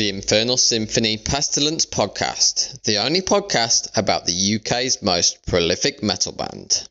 The Infernal Symphony Pestilence Podcast, the only podcast about the UK's most prolific metal band.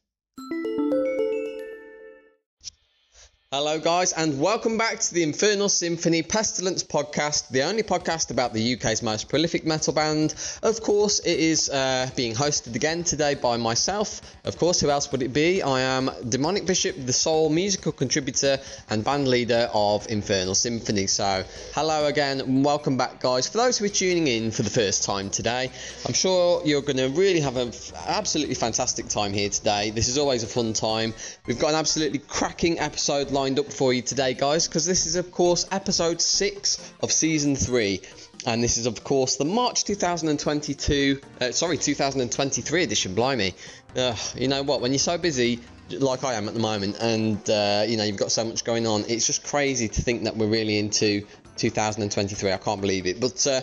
Hello, guys, and welcome back to the Infernal Symphony Pestilence podcast, the only podcast about the UK's most prolific metal band. Of course, it is uh, being hosted again today by myself. Of course, who else would it be? I am Demonic Bishop, the sole musical contributor and band leader of Infernal Symphony. So, hello again, and welcome back, guys. For those who are tuning in for the first time today, I'm sure you're going to really have an absolutely fantastic time here today. This is always a fun time. We've got an absolutely cracking episode lined up for you today, guys, because this is, of course, episode 6 of season 3. And this is, of course, the March 2022, uh, sorry, 2023 edition. Blimey. Uh, you know what? When you're so busy, like I am at the moment, and uh, you know you've got so much going on, it's just crazy to think that we're really into 2023. I can't believe it. But uh,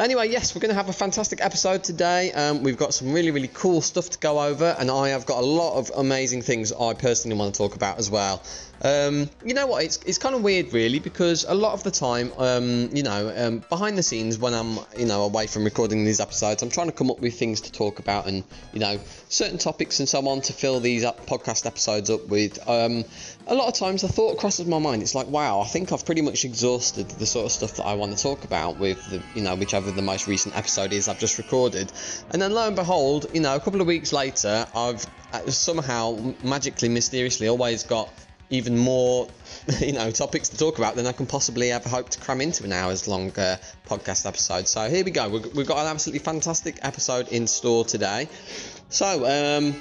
anyway, yes, we're going to have a fantastic episode today. Um, we've got some really, really cool stuff to go over, and I have got a lot of amazing things I personally want to talk about as well. Um, you know what? It's, it's kind of weird, really, because a lot of the time, um, you know, um, behind the scenes, when I'm, you know, away from recording these episodes, I'm trying to come up with things to talk about and, you know, certain topics and so on to fill these up podcast episodes up with. Um, a lot of times, the thought crosses my mind. It's like, wow, I think I've pretty much exhausted the sort of stuff that I want to talk about with the, you know, whichever the most recent episode is I've just recorded. And then lo and behold, you know, a couple of weeks later, I've uh, somehow magically, mysteriously, always got even more, you know, topics to talk about than I can possibly ever hope to cram into an hours long uh, podcast episode. So here we go. We've got an absolutely fantastic episode in store today. So, um,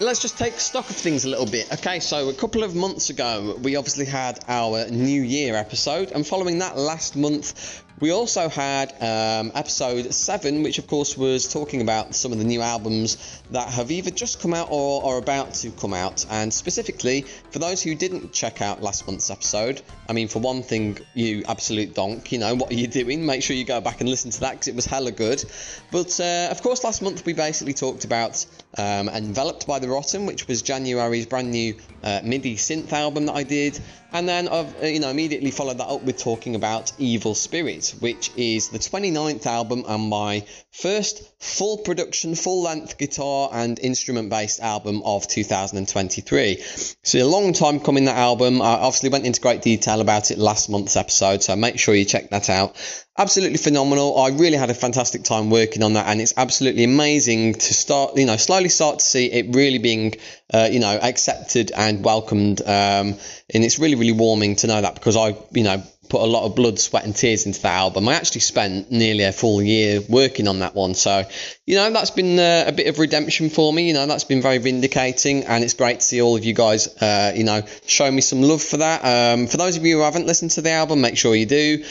let's just take stock of things a little bit. Okay, so a couple of months ago, we obviously had our New Year episode, and following that last month, we also had um, episode 7, which of course was talking about some of the new albums that have either just come out or are about to come out. And specifically, for those who didn't check out last month's episode, I mean, for one thing, you absolute donk, you know, what are you doing? Make sure you go back and listen to that because it was hella good. But uh, of course, last month we basically talked about um, Enveloped by the Rotten, which was January's brand new uh, MIDI synth album that I did. And then I've uh, you know immediately followed that up with talking about Evil Spirit, which is the 29th album and my first full production, full length guitar and instrument based album of 2023. So a long time coming that album. I obviously went into great detail about it last month's episode, so make sure you check that out absolutely phenomenal. I really had a fantastic time working on that, and it's absolutely amazing to start, you know, slowly start to see it really being, uh, you know, accepted and welcomed. Um, and it's really, really warming to know that because I, you know, put a lot of blood, sweat, and tears into that album. I actually spent nearly a full year working on that one, so you know that's been uh, a bit of redemption for me. You know that's been very vindicating, and it's great to see all of you guys, uh, you know, show me some love for that. Um, for those of you who haven't listened to the album, make sure you do.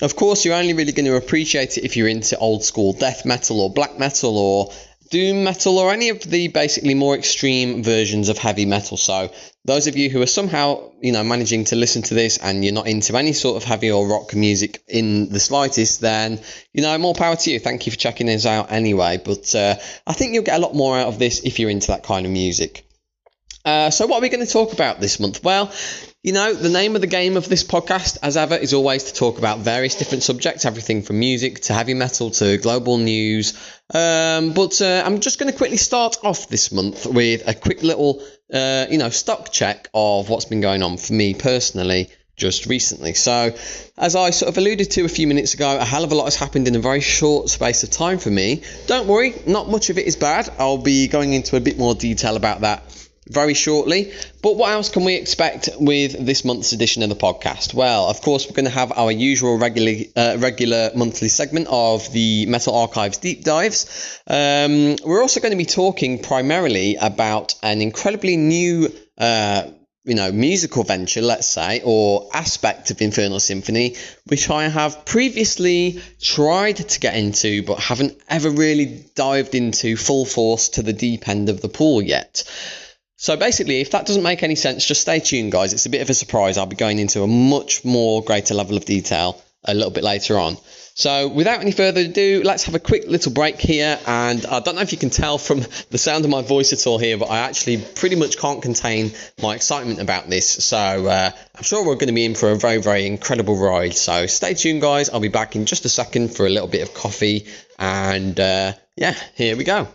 Of course, you're only really going to appreciate it if you're into old school death metal or black metal or doom metal or any of the basically more extreme versions of heavy metal. So those of you who are somehow, you know, managing to listen to this and you're not into any sort of heavy or rock music in the slightest, then, you know, more power to you. Thank you for checking this out anyway. But uh, I think you'll get a lot more out of this if you're into that kind of music. Uh, so, what are we going to talk about this month? Well, you know, the name of the game of this podcast, as ever, is always to talk about various different subjects, everything from music to heavy metal to global news. Um, but uh, I'm just going to quickly start off this month with a quick little, uh, you know, stock check of what's been going on for me personally just recently. So, as I sort of alluded to a few minutes ago, a hell of a lot has happened in a very short space of time for me. Don't worry, not much of it is bad. I'll be going into a bit more detail about that very shortly. But what else can we expect with this month's edition of the podcast? Well, of course, we're going to have our usual regular uh, regular monthly segment of the Metal Archives deep dives. Um, we're also going to be talking primarily about an incredibly new. Uh, you know, musical venture, let's say, or aspect of Infernal Symphony, which I have previously tried to get into, but haven't ever really dived into full force to the deep end of the pool yet. So basically, if that doesn't make any sense, just stay tuned, guys. It's a bit of a surprise. I'll be going into a much more greater level of detail a little bit later on. So, without any further ado, let's have a quick little break here. And I don't know if you can tell from the sound of my voice at all here, but I actually pretty much can't contain my excitement about this. So, uh, I'm sure we're going to be in for a very, very incredible ride. So, stay tuned, guys. I'll be back in just a second for a little bit of coffee. And uh, yeah, here we go.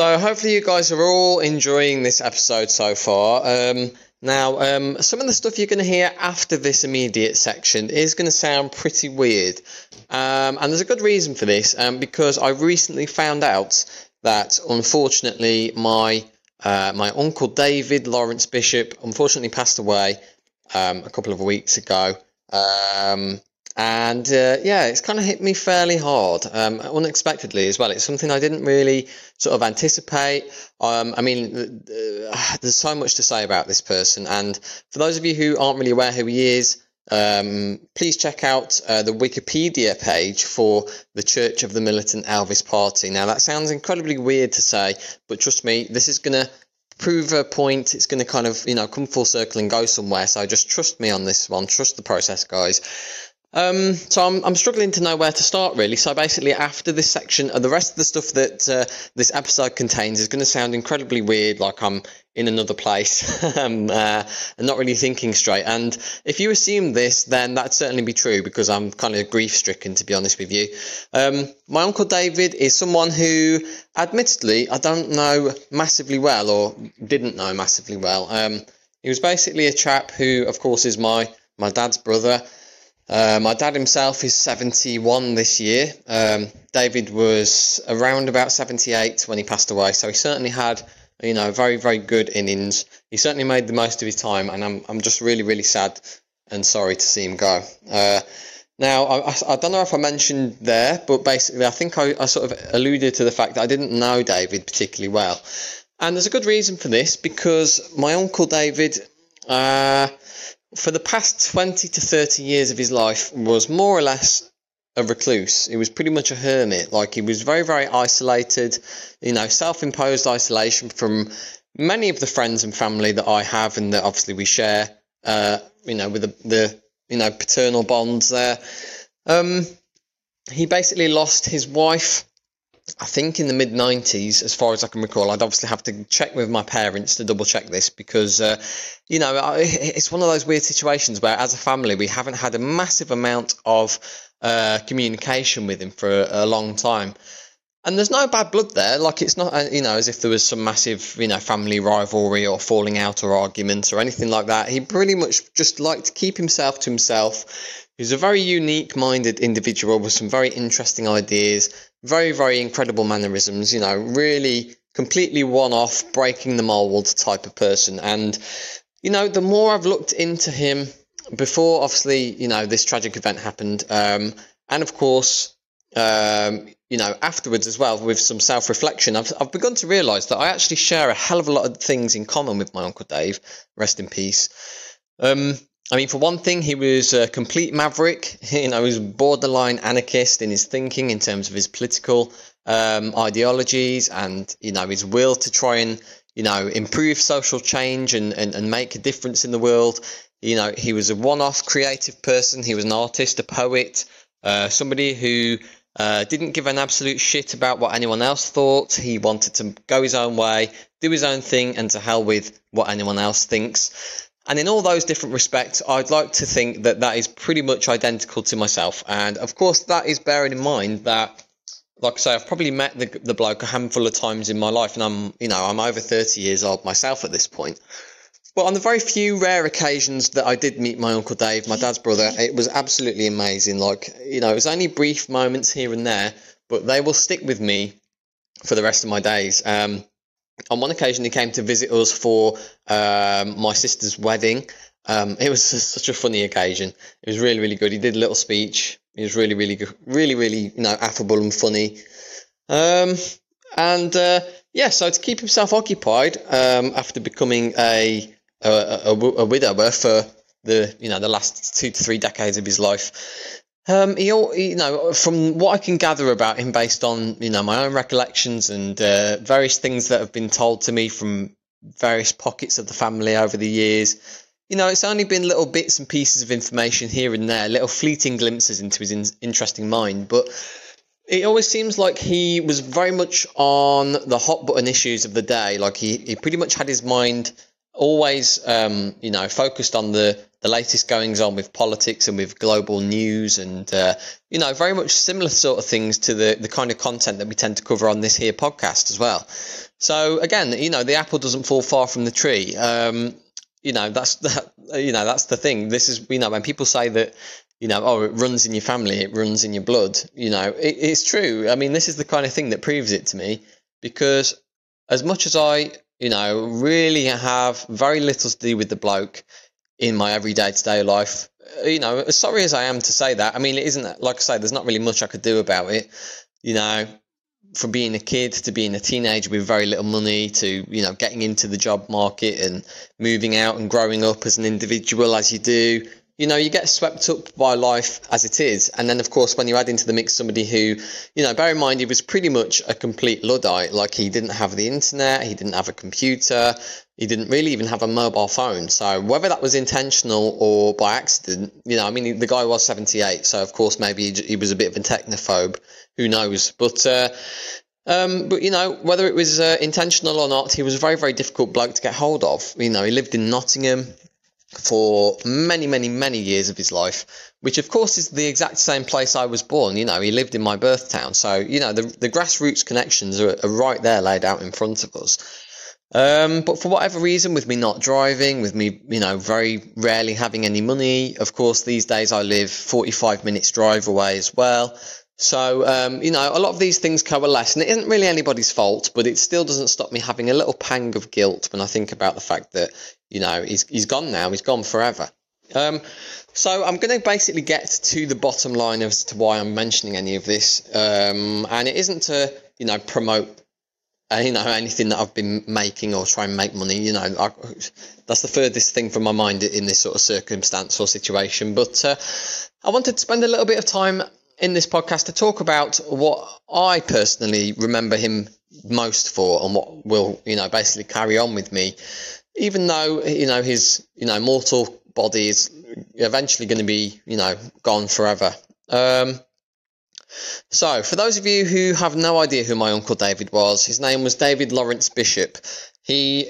So hopefully you guys are all enjoying this episode so far. Um, now, um, some of the stuff you're going to hear after this immediate section is going to sound pretty weird, um, and there's a good reason for this. Um, because I recently found out that unfortunately my uh, my uncle David Lawrence Bishop unfortunately passed away um, a couple of weeks ago. Um, and uh, yeah, it's kind of hit me fairly hard, um, unexpectedly as well. It's something I didn't really sort of anticipate. Um, I mean, uh, there's so much to say about this person, and for those of you who aren't really aware who he is, um, please check out uh, the Wikipedia page for the Church of the Militant Elvis Party. Now, that sounds incredibly weird to say, but trust me, this is going to prove a point. It's going to kind of, you know, come full circle and go somewhere. So just trust me on this one. Trust the process, guys. Um, so I'm, I'm struggling to know where to start really. So basically, after this section, uh, the rest of the stuff that uh, this episode contains is going to sound incredibly weird, like I'm in another place um, uh, and not really thinking straight. And if you assume this, then that'd certainly be true because I'm kind of grief stricken, to be honest with you. Um, my uncle David is someone who, admittedly, I don't know massively well or didn't know massively well. Um, he was basically a chap who, of course, is my my dad's brother. My dad himself is 71 this year. Um, David was around about 78 when he passed away, so he certainly had, you know, very, very good innings. He certainly made the most of his time, and I'm, I'm just really, really sad and sorry to see him go. Uh, now, I, I, don't know if I mentioned there, but basically, I think I, I sort of alluded to the fact that I didn't know David particularly well. And there's a good reason for this because my uncle David. Uh, for the past 20 to 30 years of his life was more or less a recluse. He was pretty much a hermit. Like he was very, very isolated, you know, self imposed isolation from many of the friends and family that I have and that obviously we share, uh, you know, with the, the you know, paternal bonds there. Um, he basically lost his wife I think in the mid 90s, as far as I can recall. I'd obviously have to check with my parents to double check this because, uh, you know, it's one of those weird situations where, as a family, we haven't had a massive amount of uh, communication with him for a, a, long time. And there's no bad blood there. Like, it's not, uh, you know, as if there was some massive, you know, family rivalry or falling out or arguments or anything like that. He pretty much just liked to keep himself to himself. He's a very unique minded individual with some very interesting ideas very, very incredible mannerisms, you know, really completely one off, breaking the mold type of person. And, you know, the more I've looked into him before, obviously, you know, this tragic event happened, um, and of course, um, you know, afterwards as well, with some self reflection, I've, I've begun to realise that I actually share a hell of a lot of things in common with my Uncle Dave. Rest in peace. Um, I mean, for one thing, he was a complete maverick. You know, he was borderline anarchist in his thinking in terms of his political um, ideologies and, you know, his will to try and, you know, improve social change and, and, and make a difference in the world. You know, he was a one off creative person. He was an artist, a poet, uh, somebody who uh, didn't give an absolute shit about what anyone else thought. He wanted to go his own way, do his own thing, and to hell with what anyone else thinks. And in all those different respects, I'd like to think that that is pretty much identical to myself. And of course, that is bearing in mind that, like I say, I've probably met the, the bloke a handful of times in my life, and I'm, you know, I'm over 30 years old myself at this point. But on the very few rare occasions that I did meet my Uncle Dave, my dad's brother, it was absolutely amazing. Like, you know, it was only brief moments here and there, but they will stick with me for the rest of my days. Um, on one occasion, he came to visit us for um, my sister's wedding. Um, it was such a funny occasion. It was really, really good. He did a little speech. He was really, really good, really, really, you know, affable and funny. Um, and uh, yeah, so to keep himself occupied um, after becoming a a, a, a widower for the you know the last two to three decades of his life. Um, he, you know, from what I can gather about him, based on you know my own recollections and uh, various things that have been told to me from various pockets of the family over the years, you know, it's only been little bits and pieces of information here and there, little fleeting glimpses into his in- interesting mind, but it always seems like he was very much on the hot button issues of the day. Like he, he pretty much had his mind always, um, you know, focused on the, the latest goings on with politics and with global news and, uh, you know, very much similar sort of things to the, the kind of content that we tend to cover on this here podcast as well. So again, you know, the apple doesn't fall far from the tree. Um, you know, that's that, you know, that's the thing. This is, you know, when people say that, you know, oh, it runs in your family, it runs in your blood, you know, it, it's true. I mean, this is the kind of thing that proves it to me because as much as I you know, really have very little to do with the bloke in my everyday to day life. Uh, you know, as sorry as I am to say that, I mean, it isn't, like I say, there's not really much I could do about it. You know, from being a kid to being a teenager with very little money to, you know, getting into the job market and moving out and growing up as an individual as you do, you know, you get swept up by life as it is. And then, of course, when you add into the mix somebody who, you know, bear in mind, he was pretty much a complete Luddite. Like, he didn't have the internet, he didn't have a computer, he didn't really even have a mobile phone. So, whether that was intentional or by accident, you know, I mean, the guy was 78. So, of course, maybe he, was a bit of a technophobe. Who knows? But, uh, um, but you know, whether it was uh, intentional or not, he was a very, very difficult bloke to get hold of. You know, he lived in Nottingham for many, many, many years of his life, which of course is the exact same place I was born. You know, he lived in my birth town. So, you know, the, the grassroots connections are, are right there laid out in front of us. Um, but for whatever reason, with me not driving, with me, you know, very rarely having any money, of course, these days I live 45 minutes drive away as well. So, um, you know, a lot of these things coalesce, and it isn't really anybody's fault, but it still doesn't stop me having a little pang of guilt when I think about the fact that, you know, he's, he's gone now, he's gone forever. Um, so I'm going to basically get to the bottom line as to why I'm mentioning any of this, um, and it isn't to, you know, promote, uh, you know, anything that I've been making or try and make money. You know, I, that's the furthest thing from my mind in this sort of circumstance or situation. But uh, I wanted to spend a little bit of time in this podcast to talk about what I personally remember him most for and what will, you know, basically carry on with me. Even though, you know, his, you know, mortal body is eventually going to be, you know, gone forever. Um, so, for those of you who have no idea who my Uncle David was, his name was David Lawrence Bishop. He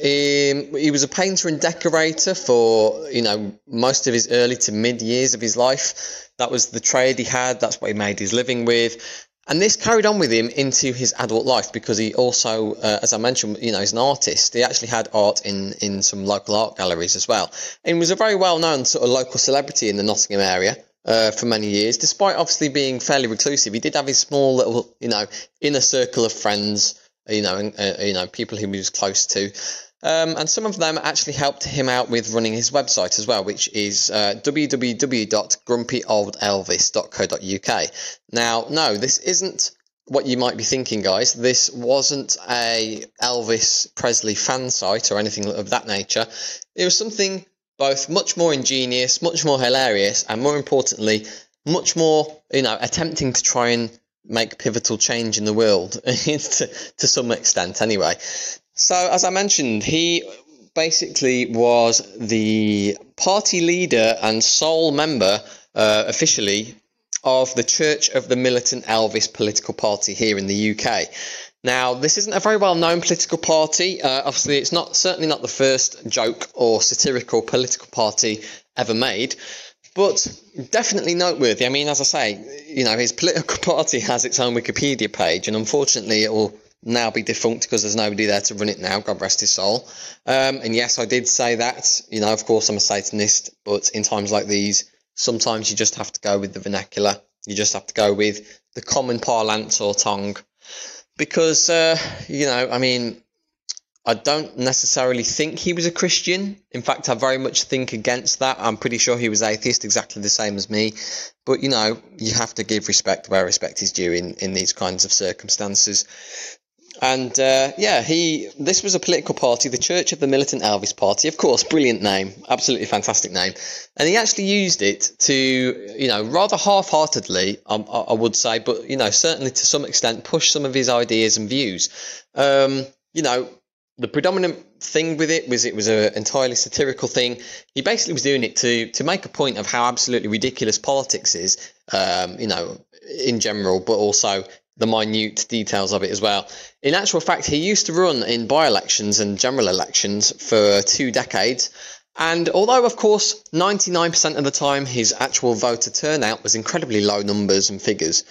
um, he was a painter and decorator for you know most of his early to mid years of his life. That was the trade he had. That's what he made his living with. And this carried on with him into his adult life because he also, uh, as I mentioned, you know, he's an artist. He actually had art in, in some local art galleries as well. And was a very well known sort of local celebrity in the Nottingham area. Uh, for many years, despite obviously being fairly reclusive, he did have his small little, you know, inner circle of friends you know, and, uh, you know, people he was close to. Um, and some of them actually helped him out with running his website as well, which is uh, www.grumpyoldelvis.co.uk. Now, no, this isn't what you might be thinking, guys. This wasn't a Elvis Presley fan site or anything of that nature. It was something both much more ingenious, much more hilarious, and more importantly, much more, you know, attempting to try and make pivotal change in the world to, to some extent anyway. So as I mentioned, he basically was the party leader and sole member uh, officially of the Church of the Militant Elvis political party here in the UK. Now, this isn't a very well known political party. Uh, obviously, it's not certainly not the first joke or satirical political party ever made but definitely noteworthy. I mean, as I say, you know, his political party has its own Wikipedia page, and unfortunately, it will now be defunct because there's nobody there to run it now. God rest his soul. Um, and yes, I did say that. You know, of course, I'm a Satanist, but in times like these, sometimes you just have to go with the vernacular. You just have to go with the common parlance or tongue, because uh, you know, I mean, I don't necessarily think he was a Christian. In fact, I very much think against that. I'm pretty sure he was atheist, exactly the same as me. But you know, you have to give respect where respect is due in, in these kinds of circumstances. And uh, yeah, he this was a political party, the Church of the Militant Elvis Party. Of course, brilliant name, absolutely fantastic name. And he actually used it to, you know, rather half-heartedly, I, I would say, but you know, certainly to some extent, push some of his ideas and views. Um, you know, the predominant thing with it was it was an entirely satirical thing. He basically was doing it to to make a point of how absolutely ridiculous politics is, um, you know, in general, but also the minute details of it as well. In actual fact, he used to run in by elections and general elections for two decades. And although, of course, 99% of the time his actual voter turnout was incredibly low numbers and figures,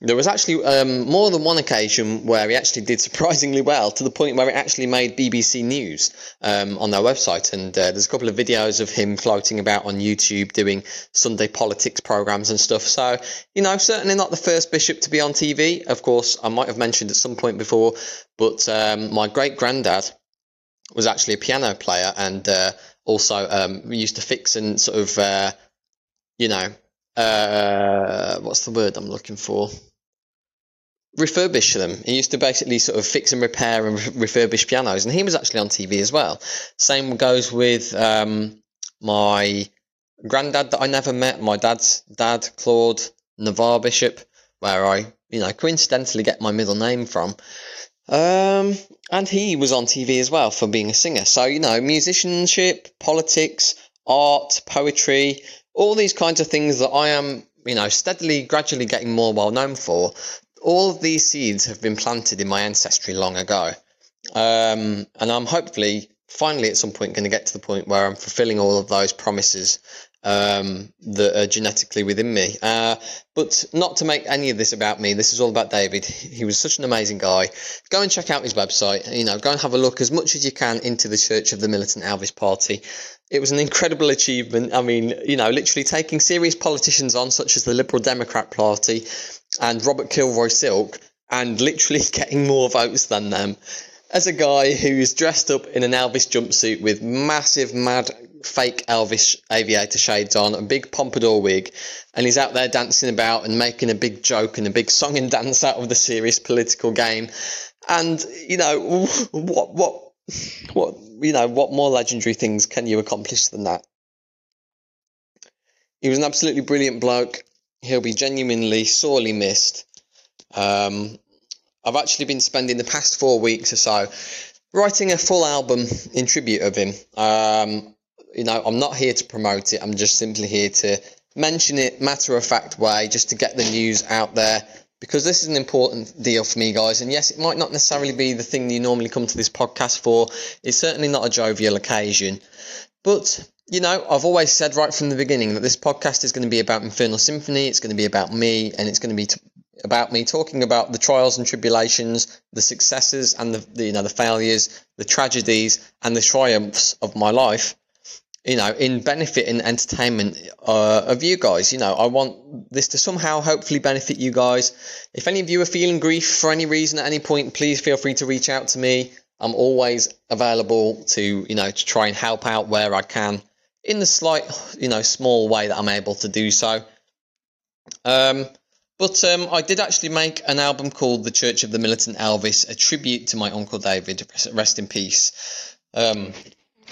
there was actually um, more than one occasion where he actually did surprisingly well to the point where it actually made BBC News um, on their website. And uh, there's a couple of videos of him floating about on YouTube doing Sunday politics programs and stuff. So, you know, certainly not the first bishop to be on TV. Of course, I might have mentioned at some point before, but um, my great granddad was actually a piano player and uh, also um, used to fix and sort of, uh, you know, uh, what's the word I'm looking for? refurbish them. He used to basically sort of fix and repair and re- refurbish pianos, and he was actually on TV as well. Same goes with um, my granddad that I never met, my dad's dad, Claude Navarre Bishop, where I, you know, coincidentally get my middle name from. Um, and he was on TV as well for being a singer. So, you know, musicianship, politics, art, poetry, all these kinds of things that I am, you know, steadily, gradually getting more well known for all of these seeds have been planted in my ancestry long ago. Um, and I'm hopefully finally at some point going to get to the point where I'm fulfilling all of those promises um, that are genetically within me. Uh, but not to make any of this about me. This is all about David. He was such an amazing guy. Go and check out his website. You know, go and have a look as much as you can into the Church of the Militant Elvis Party. It was an incredible achievement. I mean, you know, literally taking serious politicians on, such as the Liberal Democrat Party, and Robert Kilroy Silk and literally getting more votes than them. As a guy who's dressed up in an Elvis jumpsuit with massive, mad, fake Elvis aviator shades on, a big pompadour wig, and he's out there dancing about and making a big joke and a big song and dance out of the serious political game. And you know what? What? What? You know what more legendary things can you accomplish than that? He was an absolutely brilliant bloke he'll be genuinely sorely missed. Um, I've actually been spending the past four weeks or so writing a full album in tribute of him. Um, you know, I'm not here to promote it. I'm just simply here to mention it matter of fact way, just to get the news out there. Because this is an important deal for me, guys. And yes, it might not necessarily be the thing you normally come to this podcast for. It's certainly not a jovial occasion. But you know, I've always said right from the beginning that this podcast is going to be about Infernal Symphony. It's going to be about me, and it's going to be t- about me talking about the trials and tribulations, the successes and the, the, you know the failures, the tragedies and the triumphs of my life. You know, in benefit and entertainment uh, of you guys. You know, I want this to somehow, hopefully, benefit you guys. If any of you are feeling grief for any reason at any point, please feel free to reach out to me. I'm always available to you know to try and help out where I can in the slight, you know, small way that I'm able to do so. Um, but um, I did actually make an album called The Church of the Militant Elvis, a tribute to my Uncle David, rest in peace. Um,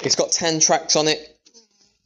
it's got 10 tracks on it.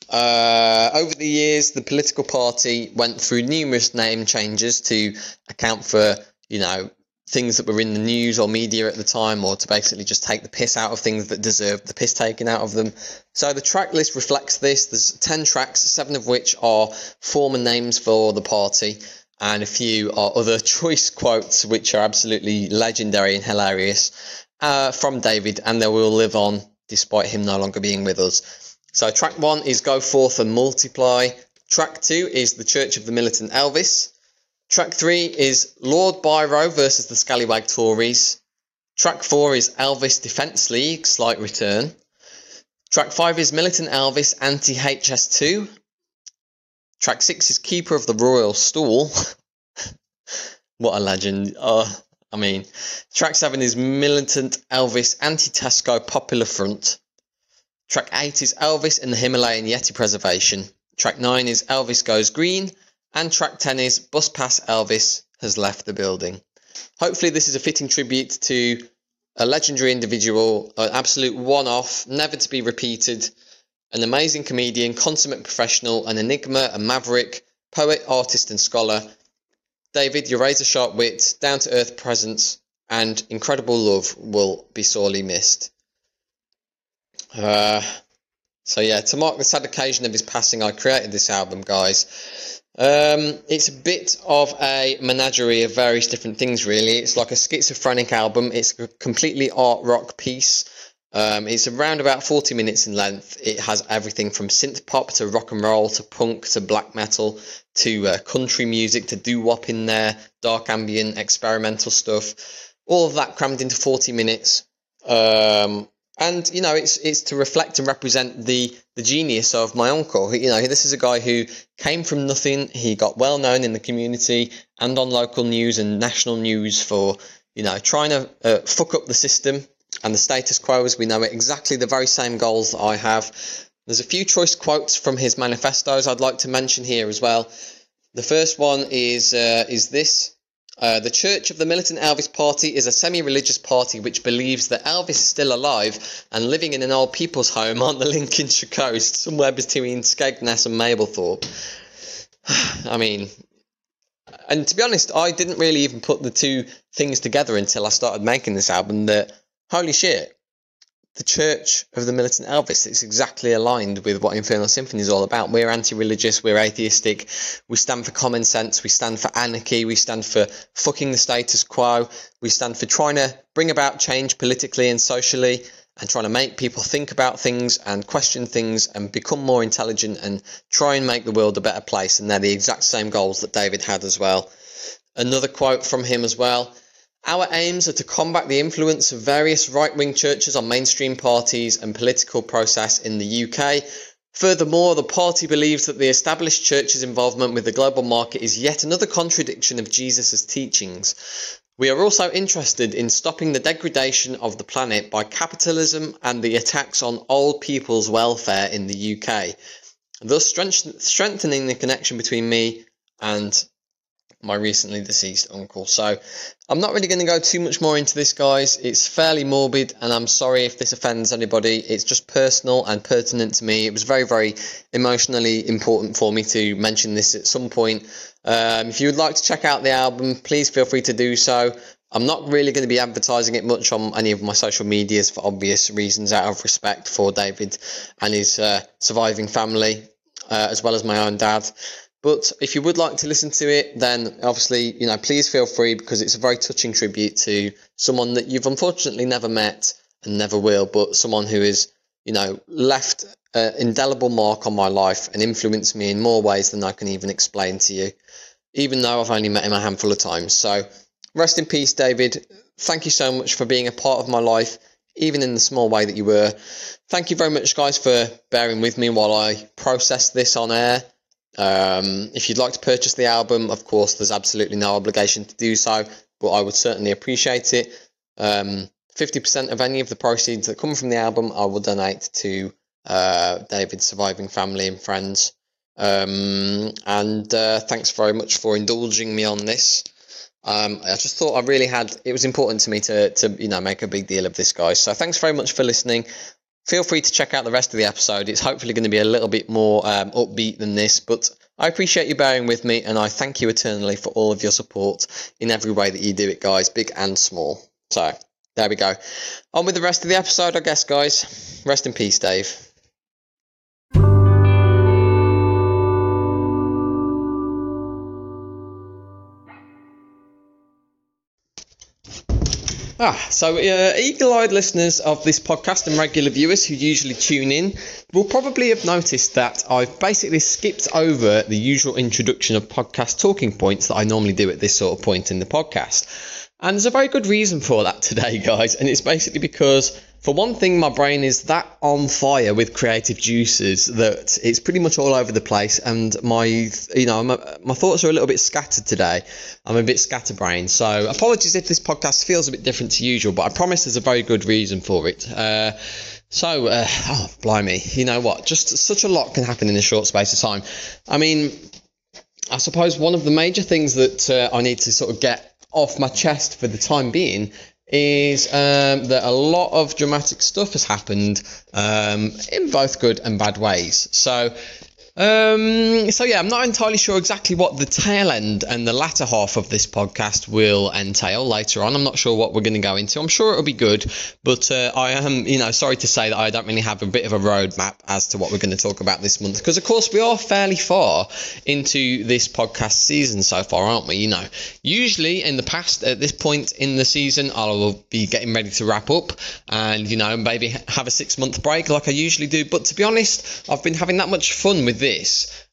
Uh, over the years, the political party went through numerous name changes to account for, you know, things that were in the news or media at the time, or to basically just take the piss out of things that deserved the piss taken out of them. So the track list reflects this. There's 10 tracks, seven of which are former names for the party, and a few are other choice quotes, which are absolutely legendary and hilarious uh, from David, and they will live on despite him no longer being with us. So track one is Go Forth and Multiply. Track two is The Church of the Militant Elvis. Track three is Lord Biro versus the Scallywag Tories. Track four is Elvis Defence League, Slight Return. Track five is Militant Elvis Anti HS2. Track six is Keeper of the Royal Stool. what a legend. Uh, I mean, track seven is Militant Elvis Anti Tesco Popular Front. Track eight is Elvis and the Himalayan Yeti Preservation. Track nine is Elvis Goes Green and track 10 is Bus Pass Elvis has left the building. Hopefully, this is a fitting tribute to a legendary individual, an absolute one off, never to be repeated, an amazing comedian, consummate professional, an enigma, a maverick, poet, artist, and scholar. David, your razor sharp wit, down to earth presence, and incredible love will be sorely missed. Uh, so, yeah, to mark the sad occasion of his passing, I created this album, guys. Um, it's a bit of a menagerie of various different things, really. It's like a schizophrenic album. It's a completely art rock piece. Um, it's around about 40 minutes in length. It has everything from synth pop to rock and roll to punk to black metal to uh, country music to doo wop in there, dark ambient, experimental stuff. All of that crammed into 40 minutes. Um, and you know it's it's to reflect and represent the the genius of my uncle. You know, this is a guy who came from nothing. He got well known in the community and on local news and national news for you know trying to uh, fuck up the system and the status quo as we know it. Exactly the very same goals that I have. There's a few choice quotes from his manifestos I'd like to mention here as well. The first one is uh, is this. Uh, the Church of the Militant Elvis Party is a semi religious party which believes that Elvis is still alive and living in an old people's home on the Lincolnshire coast, somewhere between Skegness and Mablethorpe. I mean, and to be honest, I didn't really even put the two things together until I started making this album that, holy shit, the Church of the Militant Elvis is exactly aligned with what Infernal Symphony is all about. We're anti-religious, we're atheistic, we stand for common sense, we stand for anarchy, we stand for fucking the status quo, we stand for trying to bring about change politically and socially and trying to make people think about things and question things and become more intelligent and try and make the world a better place. And they're the exact same goals that David had as well. Another quote from him as well our aims are to combat the influence of various right wing churches on mainstream parties and political process in the UK. Furthermore, the party believes that the established church's involvement with the global market is yet another contradiction of Jesus' teachings. We are also interested in stopping the degradation of the planet by capitalism and the attacks on old people's welfare in the UK, thus strengthening the connection between me and my recently deceased uncle. So I'm not really going to go too much more into this, guys. It's fairly morbid, and I'm sorry if this offends anybody. It's just personal and pertinent to me. It was very, very emotionally important for me to mention this at some point. Um, if you would like to check out the album, please feel free to do so. I'm not really going to be advertising it much on any of my social medias for obvious reasons, out of respect for David and his uh, surviving family, uh, as well as my own dad. But if you would like to listen to it, then obviously, you know, please feel free because it's a very touching tribute to someone that you've unfortunately never met and never will, but someone who has, you know, left an indelible mark on my life and influenced me in more ways than I can even explain to you, even though I've only met him a handful of times. So, rest in peace, David. Thank you so much for being a part of my life, even in the small way that you were. Thank you very much, guys, for bearing with me while I process this on air. Um, if you'd like to purchase the album, of course, there's absolutely no obligation to do so, but I would certainly appreciate it. Um, 50% of any of the proceeds that come from the album, I will donate to uh, David's surviving family and friends. Um, and uh, thanks very much for indulging me on this. Um, I just thought I really had it was important to me to to you know make a big deal of this, guys. So thanks very much for listening feel free to check out the rest of the episode. It's hopefully going to be a little bit more um, upbeat than this, but I appreciate you bearing with me and I thank you eternally for all of your support in every way that you do it, guys, big and small. So, there we go. On with the rest of the episode, I guess, guys. Rest in peace, Dave. Ah, so uh, eagle-eyed listeners of this podcast and regular viewers who usually tune in will probably have noticed that I've basically skipped over the usual introduction of podcast talking points that I normally do at this sort of point in the podcast. And there's a very good reason for that today, guys, and it's basically because for one thing, my brain is that on fire with creative juices that it's pretty much all over the place, and my, you know, my, my thoughts are a little bit scattered today. I'm a bit scatterbrained, so apologies if this podcast feels a bit different to usual, but I promise there's a very good reason for it. Uh, so, uh, oh, blimey, you know what? Just such a lot can happen in a short space of time. I mean, I suppose one of the major things that uh, I need to sort of get off my chest for the time being is um, that a lot of dramatic stuff has happened um, in both good and bad ways. So um, so yeah, I'm not entirely sure exactly what the tail end and the latter half of this podcast will entail later on. I'm not sure what we're going to go into. I'm sure it'll be good, but uh, I am, you know, sorry to say that I don't really have a bit of a roadmap as to what we're going to talk about this month because, of course, we are fairly far into this podcast season so far, aren't we? You know, usually in the past at this point in the season, I will be getting ready to wrap up and you know maybe have a six month break like I usually do. But to be honest, I've been having that much fun with this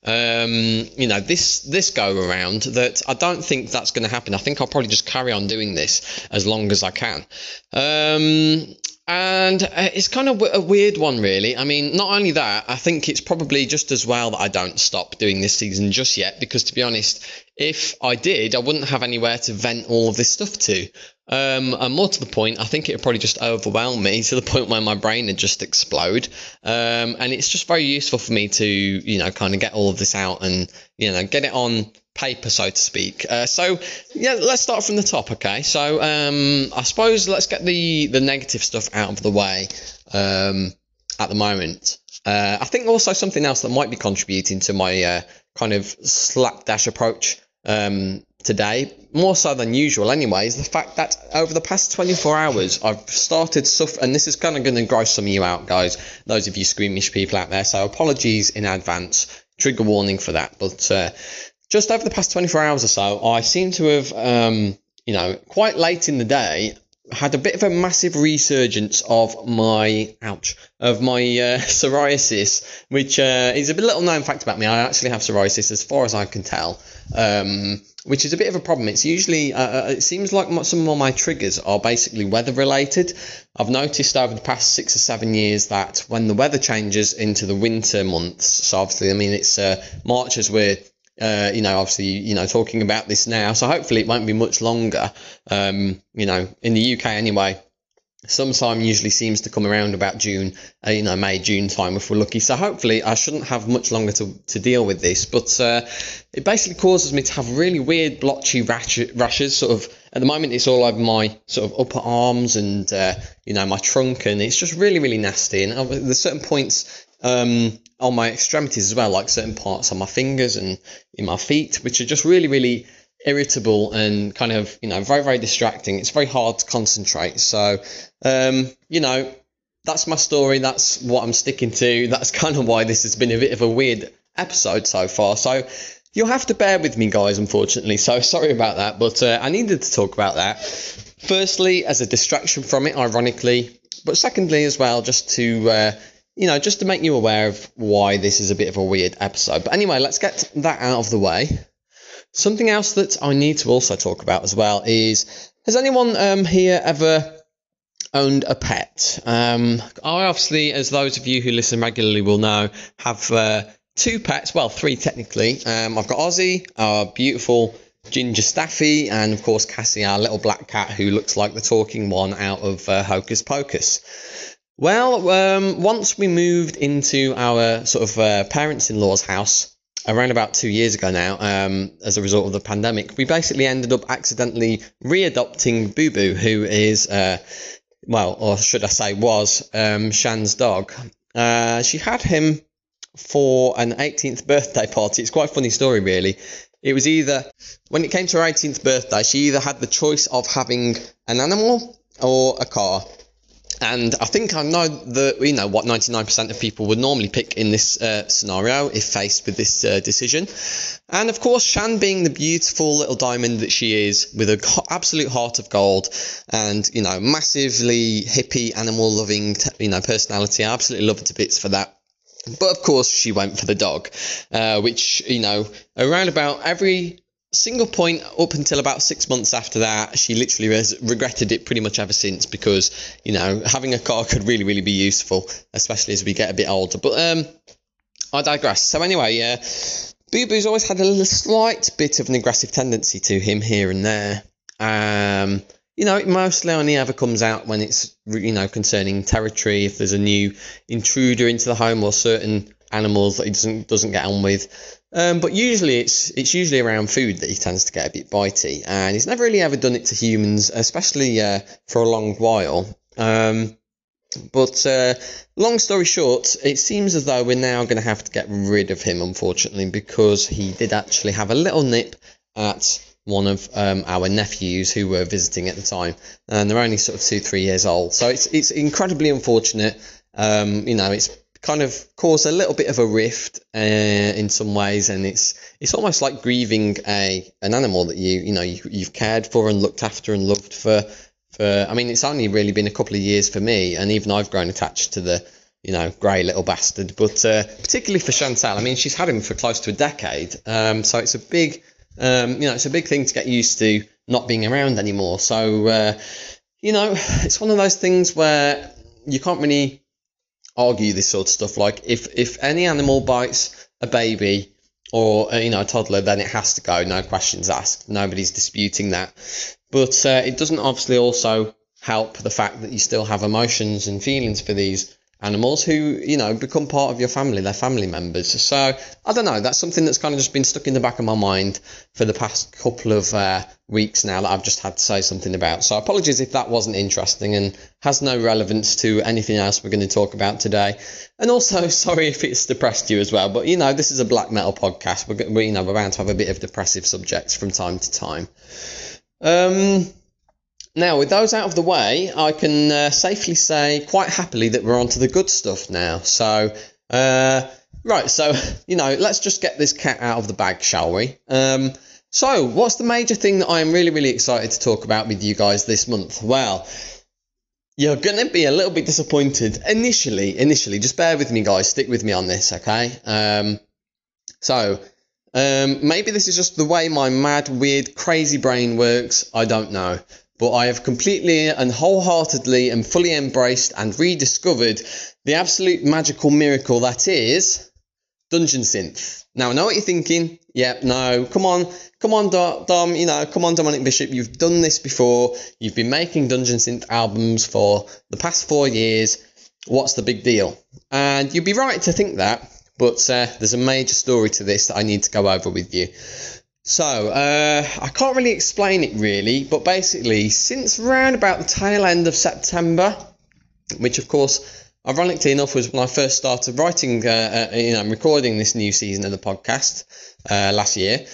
um, you know, this this go around that I don't think that's going to happen. I think I'll probably just carry on doing this as long as I can. Um, and uh, it's kind of a weird one, really. I mean, not only that, I think it's probably just as well that I don't stop doing this season just yet, because to be honest, if I did, I wouldn't have anywhere to vent all of this stuff to. Um, and more to the point, I think it would probably just overwhelm me to the point where my brain would just explode. Um, and it's just very useful for me to, you know, kind of get all of this out and, you know, get it on paper, so to speak. Uh, so, yeah, let's start from the top, okay? So, um, I suppose let's get the, the negative stuff out of the way um, at the moment. Uh, I think also something else that might be contributing to my uh, kind of slapdash approach um, today, more so than usual anyway, is the fact that over the past 24 hours I've started suffering, and this is kind of going to gross some of you out, guys, those of you squeamish people out there, so apologies in advance, trigger warning for that, but uh, just over the past 24 hours or so, I seem to have, um, you know, quite late in the day, had a bit of a massive resurgence of my ouch of my uh, psoriasis, which uh, is a little known fact about me. I actually have psoriasis, as far as I can tell, um, which is a bit of a problem. It's usually uh, uh it seems like some of my triggers are basically weather related. I've noticed over the past six or seven years that when the weather changes into the winter months, so obviously I mean it's uh, March as we're uh, you know, obviously, you know, talking about this now. So hopefully it won't be much longer. Um, you know, in the UK anyway, summertime usually seems to come around about June, uh, you know, May, June time if we're lucky. So hopefully I shouldn't have much longer to, to deal with this. But uh, it basically causes me to have really weird blotchy rashes. Sort of at the moment it's all over my sort of upper arms and uh, you know my trunk, and it's just really really nasty. And there's certain points um, on my extremities as well, like certain parts on my fingers and in my feet, which are just really, really irritable and kind of, you know, very, very distracting. It's very hard to concentrate. So, um, you know, that's my story. That's what I'm sticking to. That's kind of why this has been a bit of a weird episode so far. So, you'll have to bear with me, guys, unfortunately. So, sorry about that, but uh, I needed to talk about that. Firstly, as a distraction from it, ironically, but secondly, as well, just to uh, you know, just to make you aware of why this is a bit of a weird episode. But anyway, let's get that out of the way. Something else that I need to also talk about as well is has anyone um, here ever owned a pet? Um, I obviously, as those of you who listen regularly will know, have uh, two pets. Well, three technically. Um, I've got Ozzy, our beautiful ginger Staffy, and of course Cassie, our little black cat who looks like the talking one out of uh, Hocus Pocus. Well, um, once we moved into our sort of uh, parents-in-law's house around about two years ago now, um, as a result of the pandemic, we basically ended up accidentally re adopting Boo Boo, who is, uh, well, or should I say, was um, Shan's dog. Uh, she had him for an 18th birthday party. It's quite a funny story, really. It was either, when it came to her 18th birthday, she either had the choice of having an animal or a car. And I think I know that you know what 99% of people would normally pick in this uh, scenario if faced with this uh, decision. And of course, Shan being the beautiful little diamond that she is, with an absolute heart of gold, and you know, massively hippie, animal-loving, you know, personality. I absolutely love her to bits for that. But of course, she went for the dog, uh, which you know, around about every single point up until about six months after that, she literally has regretted it pretty much ever since because you know having a car could really really be useful, especially as we get a bit older. But um, I digress. So anyway, yeah, Boo Boo's always had a slight bit of an aggressive tendency to him here and there. Um, you know, it mostly only ever comes out when it's you know concerning territory. If there's a new intruder into the home or certain animals that he doesn't doesn't get on with. Um, but usually it's it's usually around food that he tends to get a bit bitey, and he's never really ever done it to humans, especially uh, for a long while. Um, but uh, long story short, it seems as though we're now going to have to get rid of him, unfortunately, because he did actually have a little nip at one of um, our nephews who were visiting at the time, and they're only sort of two, three years old. So it's it's incredibly unfortunate. Um, you know, it's kind of caused a little bit of a rift uh, in some ways, and it's it's almost like grieving a an animal that you you know you, you've cared for and looked after and loved for for. I mean, it's only really been a couple of years for me, and even I've grown attached to the you know grey little bastard. But uh, particularly for Chantal, I mean, she's had him for close to a decade, um, so it's a big um, you know it's a big thing to get used to not being around anymore. So uh, you know, it's one of those things where you can't really argue this sort of stuff. Like if if any animal bites a baby or uh, you know a toddler, then it has to go, no questions asked. Nobody's disputing that. But uh, it doesn't obviously also help the fact that you still have emotions and feelings for these animals who, you know, become part of your family, they're family members. So, I don't know, that's something that's kind of just been stuck in the back of my mind for the past couple of uh, weeks now that I've just had to say something about. So, apologies if that wasn't interesting and has no relevance to anything else we're going to talk about today. And also, sorry if it's depressed you as well, but you know, this is a black metal podcast. We're, we, you know, we're bound to have a bit of depressive subjects from time to time. Um, now, with those out of the way, I can uh, safely say quite happily that we're on to the good stuff now. So, uh, right, so, you know, let's just get this cat out of the bag, shall we? Um, so, what's the major thing that I am really, really excited to talk about with you guys this month? Well, you're going to be a little bit disappointed initially. Initially, just bear with me, guys. Stick with me on this, okay? Um, so, um, maybe this is just the way my mad, weird, crazy brain works. I don't know but I have completely and wholeheartedly and fully embraced and rediscovered the absolute magical miracle that is Dungeon Synth. Now, I know what you're thinking. Yep, no, come on, come on, Dom, you know, come on, Dominic Bishop, you've done this before. You've been making Dungeon Synth albums for the past four years. What's the big deal? And you'd be right to think that, but uh, there's a major story to this that I need to go over with you. So, uh, I can't really explain it really, but basically, since around about the tail end of September, which of course, ironically enough, was when I first started writing, uh, uh, you know, recording this new season of the podcast uh, last year,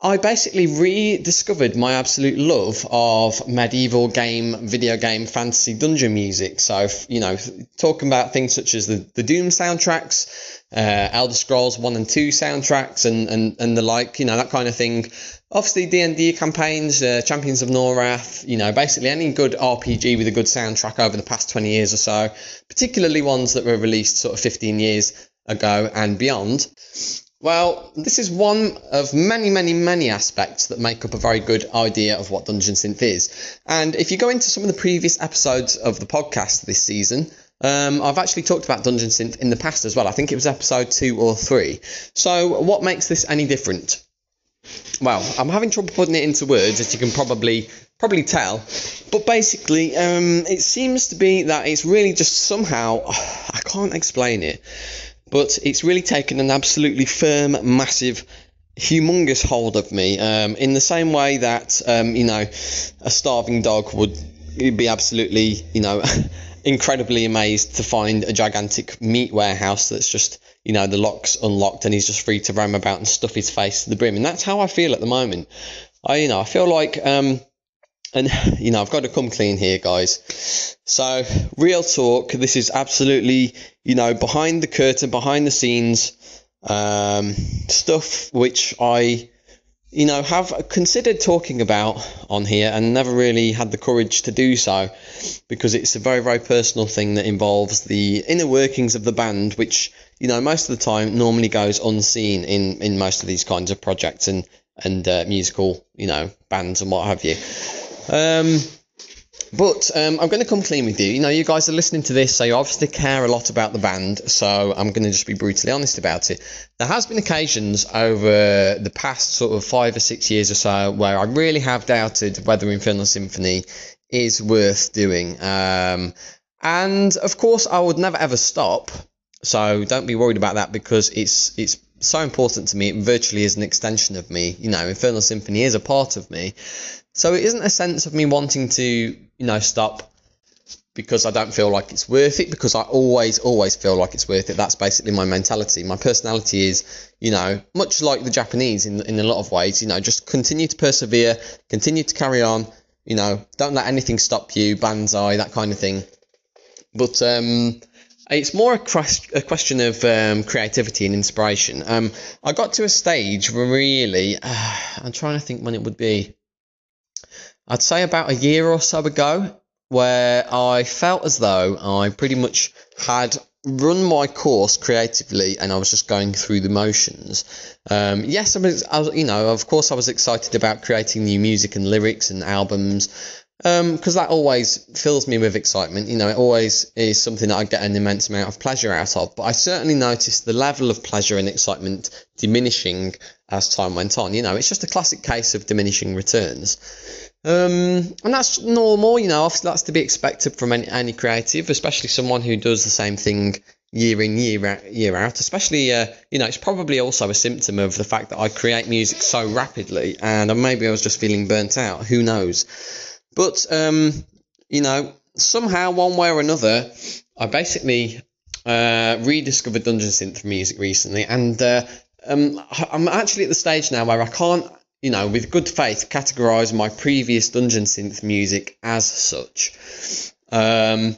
I basically rediscovered my absolute love of medieval game, video game, fantasy dungeon music. So, you know, talking about things such as the, the Doom soundtracks, uh, Elder Scrolls One and Two soundtracks and, and, and the like, you know, that kind of thing. Obviously, D and D campaigns, uh, Champions of Norrath, you know, basically any good RPG with a good soundtrack over the past 20 years or so, particularly ones that were released sort of 15 years ago and beyond. Well, this is one of many, many, many aspects that make up a very good idea of what Dungeon Synth is. And if you go into some of the previous episodes of the podcast this season, um, I've actually talked about Dungeon Synth in the past as well. I think it was episode two or three. So, what makes this any different? Well, I'm having trouble putting it into words, as you can probably probably tell. But basically, um, it seems to be that it's really just somehow I can't explain it, but it's really taken an absolutely firm, massive humongous hold of me um, in the same way that um, you know a starving dog would be absolutely you know incredibly amazed to find a gigantic meat warehouse that's just, you know, the lock's unlocked and he's just free to roam about and stuff his face to the brim. And that's how I feel at the moment. I, you know, I feel like, um, and you know, I've got to come clean here, guys. So, real talk. This is absolutely, you know, behind the curtain, behind the scenes, um, stuff which I you know, have considered talking about on here and never really had the courage to do so because it's a very, very personal thing that involves the inner workings of the band, which, you know, most of the time normally goes unseen in, in most of these kinds of projects and, and uh, musical, you know, bands and what have you. Um, but um, I'm going to come clean with you. You know, you guys are listening to this, so you obviously care a lot about the band. So I'm going to just be brutally honest about it. There has been occasions over the past sort of five or six years or so where I really have doubted whether Infernal Symphony is worth doing. Um, and of course, I would never ever stop. so don't be worried about that because it's it's so important to me. It virtually is an extension of me. You know, Infernal Symphony is a part of me. So it isn't a sense of me wanting to, you know, stop because I don't feel like it's worth it, because I always, always feel like it's worth it. That's basically my mentality. My personality is, you know, much like the Japanese in, in a lot of ways, you know, just continue to persevere, continue to carry on, you know, don't let anything stop you, banzai, that kind of thing. But um, it's more a, a question of um, creativity and inspiration. Um, I got to a stage where really, uh, I'm trying to think when it would be. I'd say about a year or so ago, where I felt as though I pretty much had run my course creatively and I was just going through the motions. Um, yes, I was, I was, you know, of course, I was excited about creating new music and lyrics and albums because um, that always fills me with excitement. You know, it always is something that I get an immense amount of pleasure out of. But I certainly noticed the level of pleasure and excitement diminishing as time went on. You know, it's just a classic case of diminishing returns. Um, and that's normal, you know, obviously that's to be expected from any, any creative, especially someone who does the same thing year in, year out, year out. Especially, uh, you know, it's probably also a symptom of the fact that I create music so rapidly and maybe I was just feeling burnt out. Who knows? But, um, you know, somehow, one way or another, I basically uh, rediscovered Dungeon Synth music recently and uh, um, I'm actually at the stage now where I can't you know, with good faith, categorise my previous Dungeon Synth music as such. Um,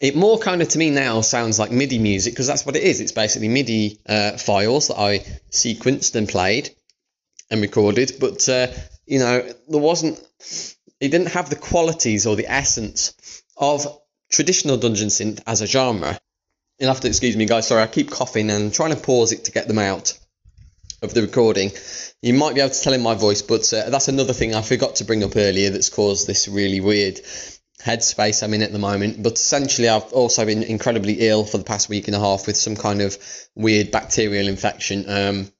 it more kind of to me now sounds like MIDI music because that's what it is. It's basically MIDI uh, files that I sequenced and played and recorded, but uh, you know, there wasn't, it didn't have the qualities or the essence of traditional Dungeon Synth as a genre. You'll have to excuse me, guys. Sorry, I keep coughing and trying to pause it to get them out of the recording. You might be able to tell in my voice, but uh, that's another thing I forgot to bring up earlier that's caused this really weird headspace I'm in at the moment. But essentially, I've also been incredibly ill for the past week and a half with some kind of weird bacterial infection. Um,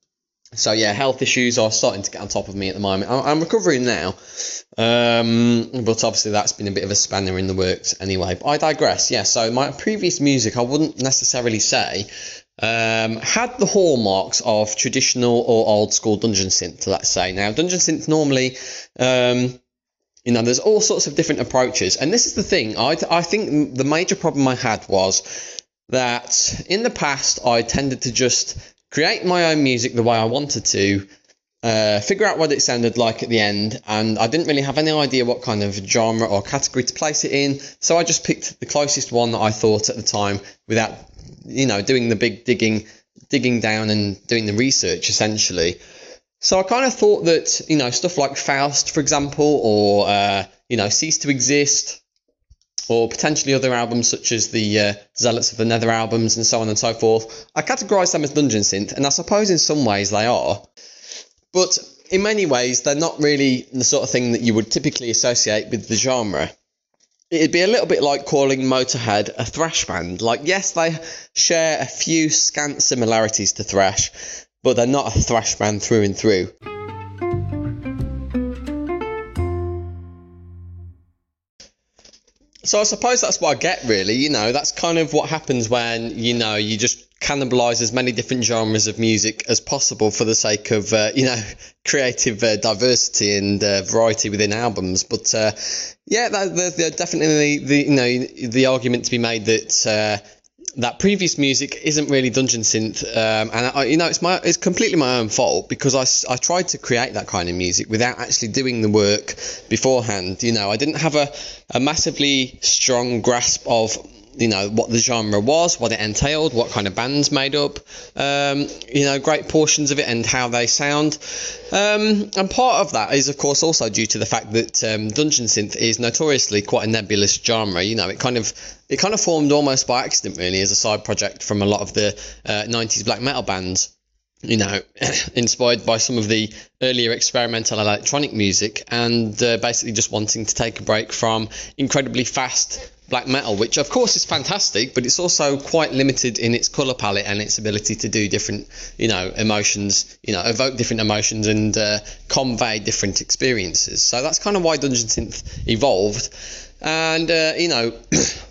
so yeah, health issues are starting to get on top of me at the moment. I'm recovering now, um, but obviously that's been a bit of a spanner in the works anyway. But I digress. Yeah, so my previous music, I wouldn't necessarily say um, had the hallmarks of traditional or old school dungeon synth, let's say. Now, dungeon synth normally, um, you know, there's all sorts of different approaches, and this is the thing. I, I think the major problem I had was that in the past I tended to just create my own music the way I wanted to, uh, figure out what it sounded like at the end, and I didn't really have any idea what kind of genre or category to place it in, so I just picked the closest one that I thought at the time without you know, doing the big digging, digging down and doing the research essentially. So I kind of thought that, you know, stuff like Faust, for example, or, uh, you know, Cease to Exist, or potentially other albums such as the uh, Zealots of the Nether albums and so on and so forth, I categorise them as dungeon synth, and I suppose in some ways they are. But in many ways, they're not really the sort of thing that you would typically associate with the genre it'd be a little bit like calling Motorhead a thrash band. Like, yes, they share a few scant similarities to thrash, but they're not a thrash band through and through. So I suppose that's what I get really, you know, that's kind of what happens when, you know, you just cannibalize as many different genres of music as possible for the sake of uh, you know creative uh, diversity and uh, variety within albums. But uh, yeah there's definitely the you know the argument to be made that uh, that previous music isn't really dungeon synth um, and I, you know it's my it's completely my own fault because I, I tried to create that kind of music without actually doing the work beforehand. You know I didn't have a, a massively strong grasp of you know what the genre was, what it entailed, what kind of bands made up, um, you know, great portions of it and how they sound. Um, and part of that is, of course, also due to the fact that um, dungeon synth is notoriously quite a nebulous genre. You know, it kind of it kind of formed almost by accident, really, as a side project from a lot of the uh, 90s black metal bands you know, inspired by some of the earlier experimental electronic music, and uh, basically just wanting to take a break from incredibly fast black metal, which of course is fantastic, but it's also quite limited in its color palette and its ability to do different, you know, emotions, you know, evoke different emotions and uh, convey different experiences. So that's kind of why Dungeon Synth evolved, and uh, you know.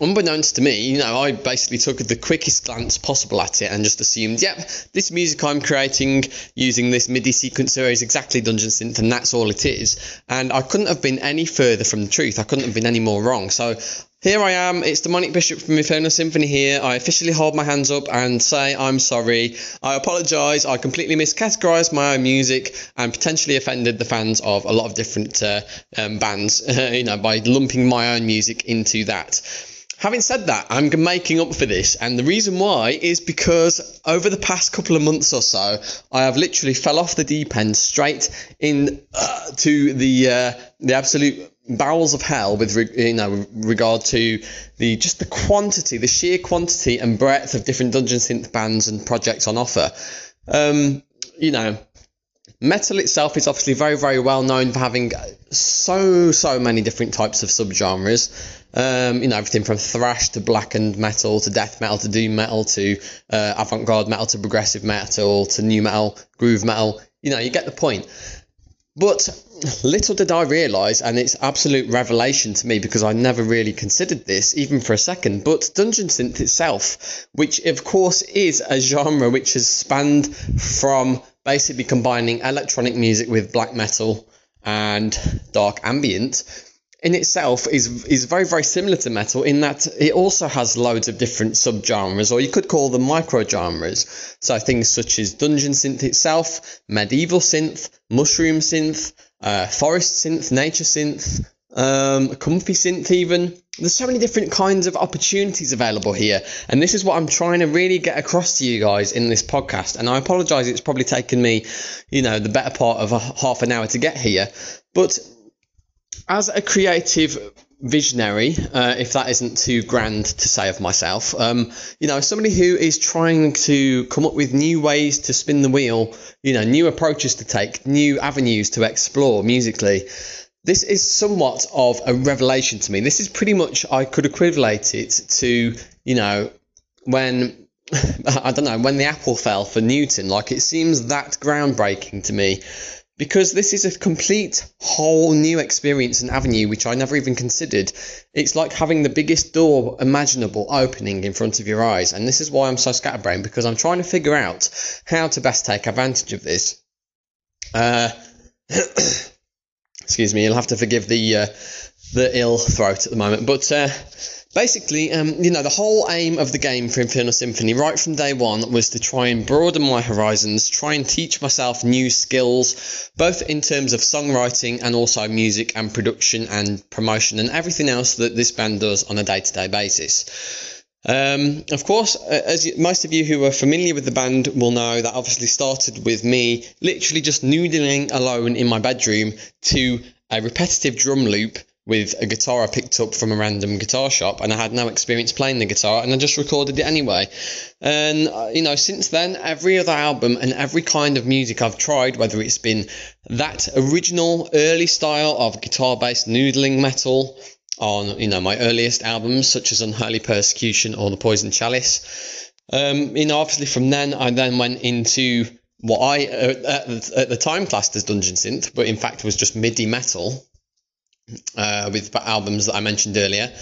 unbeknownst to me, you know, I basically took the quickest glance possible at it and just assumed, yep, this music I'm creating using this MIDI sequencer is exactly Dungeon Synth and that's all it is. And I couldn't have been any further from the truth. I couldn't have been any more wrong. So here I am, it's Demonic Bishop from Infernal Symphony here. I officially hold my hands up and say I'm sorry. I apologise, I completely miscategorised my own music and potentially offended the fans of a lot of different uh, um, bands, you know, by lumping my own music into that. Having said that, I'm making up for this, and the reason why is because over the past couple of months or so, I have literally fell off the deep end straight in uh, to the uh, the absolute bowels of hell with you know regard to the just the quantity, the sheer quantity and breadth of different dungeon synth bands and projects on offer. Um, you know, metal itself is obviously very very well known for having so so many different types of subgenres. Um, you know, everything from thrash to blackened metal to death metal to doom metal to uh, avant garde metal to progressive metal to new metal, groove metal. You know, you get the point. But little did I realise, and it's absolute revelation to me because I never really considered this even for a second. But Dungeon Synth itself, which of course is a genre which has spanned from basically combining electronic music with black metal and dark ambient, in itself is is very very similar to metal in that it also has loads of different subgenres or you could call them microgenres. So things such as dungeon synth itself medieval synth mushroom synth uh, forest synth nature synth um, comfy synth even there's so many different kinds of opportunities available here and this is what i'm trying to really get across to you guys in this podcast and i apologize it's probably taken me you know the better part of a half an hour to get here but as a creative visionary, uh, if that isn't too grand to say of myself, um, you know, somebody who is trying to come up with new ways to spin the wheel, you know, new approaches to take, new avenues to explore musically. This is somewhat of a revelation to me. This is pretty much, I could equivalent it to, you know, when I don't know, when the apple fell for Newton. Like it seems that groundbreaking to me because this is a complete whole new experience and avenue which I never even considered. It's like having the biggest door imaginable opening in front of your eyes, and this is why I'm so scatterbrained because I'm trying to figure out how to best take advantage of this. Uh, excuse me, you'll have to forgive the uh, the ill throat at the moment, but. Uh, basically, um, you know, the whole aim of the game for Infernal Symphony right from day one was to try and broaden my horizons, try and teach myself new skills, both in terms of songwriting and also music and production and promotion and everything else that this band does on a day to day basis. Um, of course, as you, most of you who are familiar with the band will know, that obviously started with me literally just noodling alone in my bedroom to a repetitive drum loop with a guitar I picked up from a random guitar shop, and I had no experience playing the guitar, and I just recorded it anyway. And uh, you know, since then, every other album and every kind of music I've tried, whether it's been that original early style of guitar-based noodling metal on you know my earliest albums, such as Unholy Persecution or The Poison Chalice. Um, you know, obviously from then I then went into what I uh, at the time classed as dungeon synth, but in fact was just MIDI metal uh, with albums that I mentioned earlier.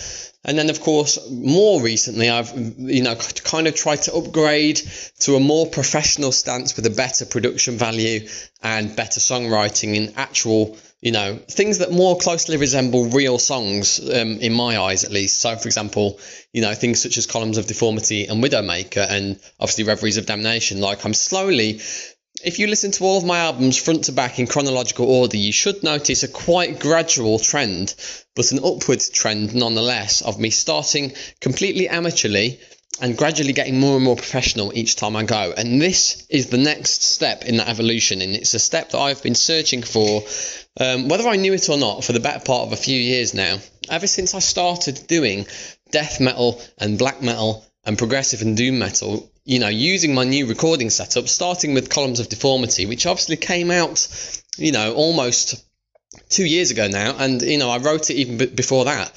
And then, of course, more recently, I've you know kind of tried to upgrade to a more professional stance with a better production value and better songwriting in actual you know things that more closely resemble real songs um, in my eyes at least. So, for example, you know things such as Columns of Deformity and Widowmaker, and obviously Reveries of Damnation. Like I'm slowly if you listen to all of my albums front to back in chronological order, you should notice a quite gradual trend, but an upward trend nonetheless, of me starting completely amateurly and gradually getting more and more professional each time I go. And this is the next step in that evolution, and it's a step that I've been searching for, um, whether I knew it or not, for the better part of a few years now. Ever since I started doing death metal and black metal and progressive and doom metal, you know, using my new recording setup, starting with Columns of Deformity, which obviously came out, you know, almost two years ago now, and you know, I wrote it even b- before that.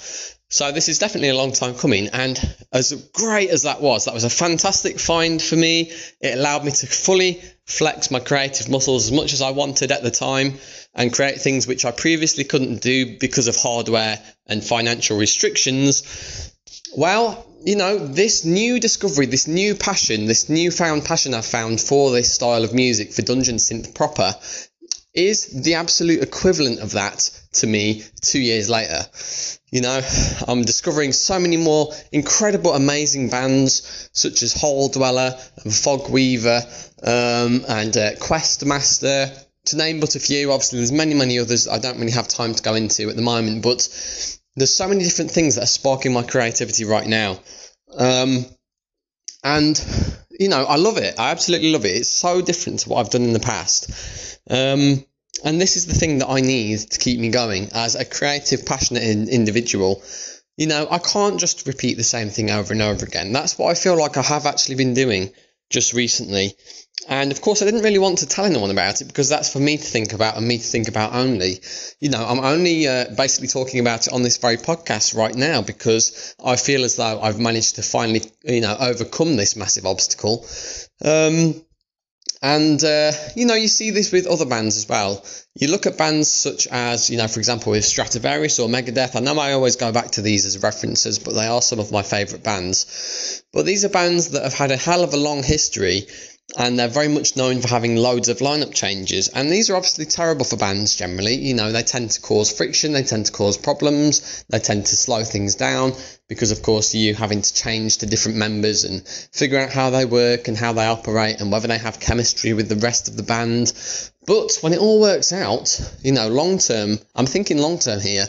So this is definitely a long time coming, and as great as that was, that was a fantastic find for me. It allowed me to fully flex my creative muscles as much as I wanted at the time and create things which I previously couldn't do because of hardware and financial restrictions. Well, you know, this new discovery, this new passion, this newfound passion I've found for this style of music, for dungeon synth proper, is the absolute equivalent of that to me two years later. You know, I'm discovering so many more incredible, amazing bands such as Hole Dweller and Fog Weaver um, and uh, Questmaster, to name but a few. Obviously, there's many, many others I don't really have time to go into at the moment, but there's so many different things that are sparking my creativity right now. Um, and, you know, I love it. I absolutely love it. It's so different to what I've done in the past. Um, and this is the thing that I need to keep me going as a creative, passionate in, individual. You know, I can't just repeat the same thing over and over again. That's what I feel like I have actually been doing just recently. And of course, I didn't really want to tell anyone about it because that's for me to think about and me to think about only. You know, I'm only uh, basically talking about it on this very podcast right now because I feel as though I've managed to finally, you know, overcome this massive obstacle. Um, and, uh, you know, you see this with other bands as well. You look at bands such as, you know, for example, with Stratovarius or Megadeth. I know I always go back to these as references, but they are some of my favourite bands. But these are bands that have had a hell of a long history and they're very much known for having loads of lineup changes. And these are obviously terrible for bands generally. You know, they tend to cause friction, they tend to cause problems, they tend to slow things down because, of course, you having to change to different members and figure out how they work and how they operate and whether they have chemistry with the rest of the band. But when it all works out, you know, long term, I'm thinking long term here.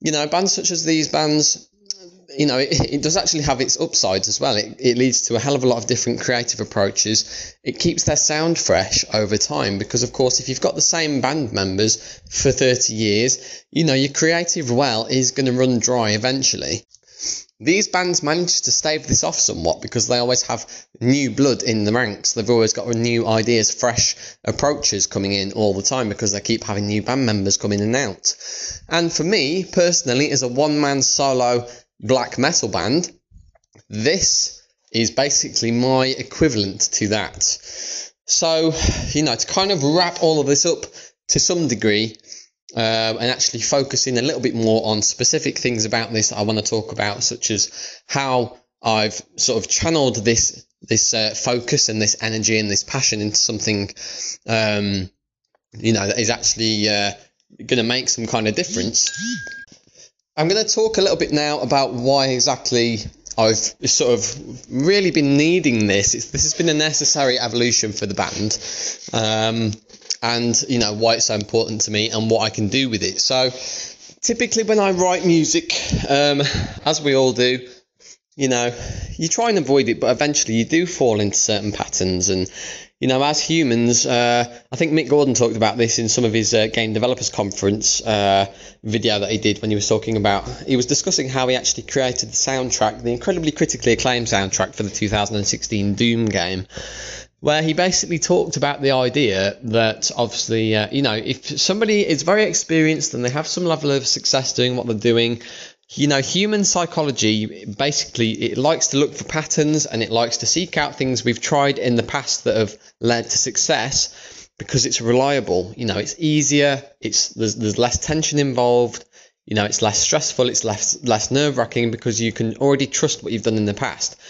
You know, bands such as these bands you know, it, it, does actually have its upsides as well. It, it leads to a hell of a lot of different creative approaches. It keeps their sound fresh over time because, of course, if you've got the same band members for 30 years, you know, your creative well is going to run dry eventually. These bands manage to stave this off somewhat because they always have new blood in the ranks. They've always got new ideas, fresh approaches coming in all the time because they keep having new band members coming in and out. And for me, personally, as a one man solo black metal band, this is basically my equivalent to that. So, you know, to kind of wrap all of this up to some degree um, and actually focus in a little bit more on specific things about this I want to talk about, such as how I've sort of channeled this this uh, focus and this energy and this passion into something, um, you know, that is actually uh, going to make some kind of difference. I'm going to talk a little bit now about why exactly I've sort of really been needing this. It's, this has been a necessary evolution for the band, um, and you know why it's so important to me and what I can do with it. So, typically when I write music, um, as we all do, you know, you try and avoid it, but eventually you do fall into certain patterns, and you know, as humans, uh, I think Mick Gordon talked about this in some of his uh, game developers conference uh, video that he did when he was talking about. He was discussing how he actually created the soundtrack, the incredibly critically acclaimed soundtrack for the 2016 Doom game, where he basically talked about the idea that obviously, uh, you know, if somebody is very experienced and they have some level of success doing what they're doing, you know, human psychology basically it likes to look for patterns and it likes to seek out things we've tried in the past that have led to success because it's reliable. You know, it's easier. It's there's there's less tension involved. You know, it's less stressful. It's less less nerve wracking because you can already trust what you've done in the past.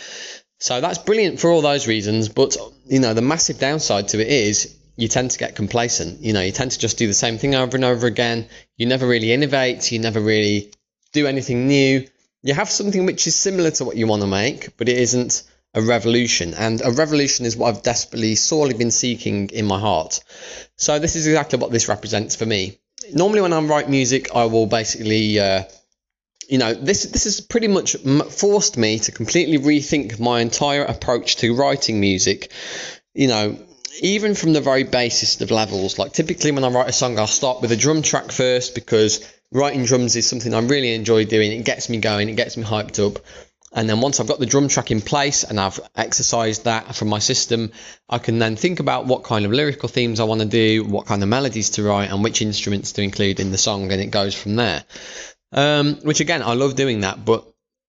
So that's brilliant for all those reasons. But you know, the massive downside to it is you tend to get complacent. You know, you tend to just do the same thing over and over again. You never really innovate. You never really do anything new. You have something which is similar to what you want to make, but it isn't a revolution. And a revolution is what I've desperately, sorely been seeking in my heart. So this is exactly what this represents for me. Normally, when I write music, I will basically, uh, you know, this this has pretty much forced me to completely rethink my entire approach to writing music. You know, even from the very basest of levels. Like typically, when I write a song, I'll start with a drum track first because writing drums is something I really enjoy doing. It gets me going, it gets me hyped up. And then once I've got the drum track in place and I've exercised that from my system, I can then think about what kind of lyrical themes I want to do, what kind of melodies to write, and which instruments to include in the song, and it goes from there. Um, which again, I love doing that. But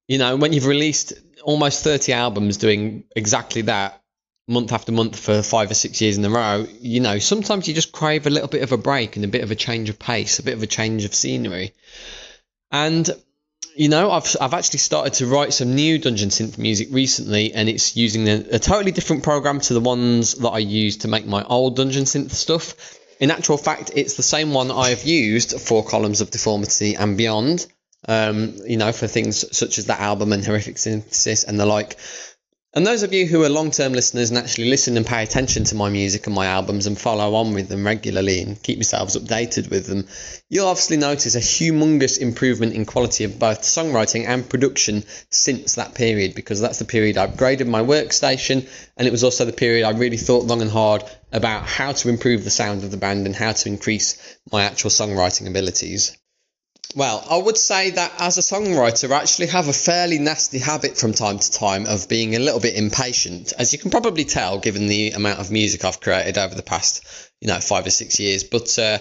you know, when you've released almost 30 albums doing exactly that month after month for five or six years in a row, you know, sometimes you just crave a little bit of a break and a bit of a change of pace, a bit of a change of scenery. And you know, I've I've actually started to write some new Dungeon Synth music recently, and it's using a, a totally different program to the ones that I used to make my old Dungeon Synth stuff. In actual fact, it's the same one I have used for Columns of Deformity and beyond. Um, you know, for things such as that album and Horrific Synthesis and the like. And those of you who are long term listeners and actually listen and pay attention to my music and my albums and follow on with them regularly and keep yourselves updated with them, you'll obviously notice a humongous improvement in quality of both songwriting and production since that period because that's the period I upgraded my workstation and it was also the period I really thought long and hard about how to improve the sound of the band and how to increase my actual songwriting abilities. Well, I would say that as a songwriter, I actually have a fairly nasty habit from time to time of being a little bit impatient, as you can probably tell given the amount of music I've created over the past, you know, five or six years. But, uh,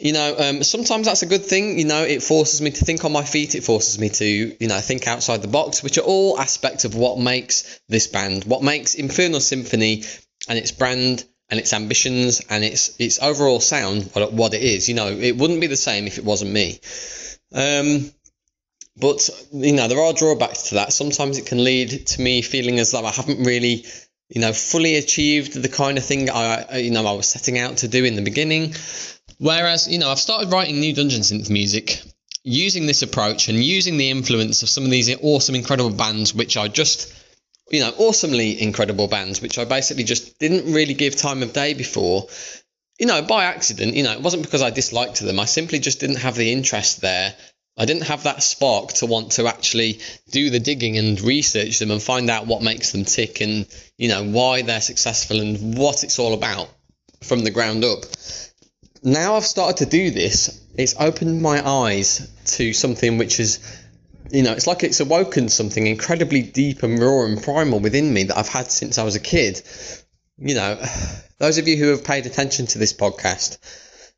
you know, um, sometimes that's a good thing. You know, it forces me to think on my feet. It forces me to, you know, think outside the box, which are all aspects of what makes this band, what makes Infernal Symphony and its brand and its ambitions and its its overall sound, what, it is. You know, it wouldn't be the same if it wasn't me. Um, but you know, there are drawbacks to that. Sometimes it can lead to me feeling as though I haven't really, you know, fully achieved the kind of thing I, you know, I was setting out to do in the beginning. Whereas, you know, I've started writing new dungeon synth music using this approach and using the influence of some of these awesome, incredible bands, which I just you know, awesomely incredible bands, which I basically just didn't really give time of day before. You know, by accident, you know, it wasn't because I disliked them. I simply just didn't have the interest there. I didn't have that spark to want to actually do the digging and research them and find out what makes them tick and, you know, why they're successful and what it's all about from the ground up. Now I've started to do this, it's opened my eyes to something which is you know, it's like it's awoken something incredibly deep and raw and primal within me that I've had since I was a kid. You know, those of you who have paid attention to this podcast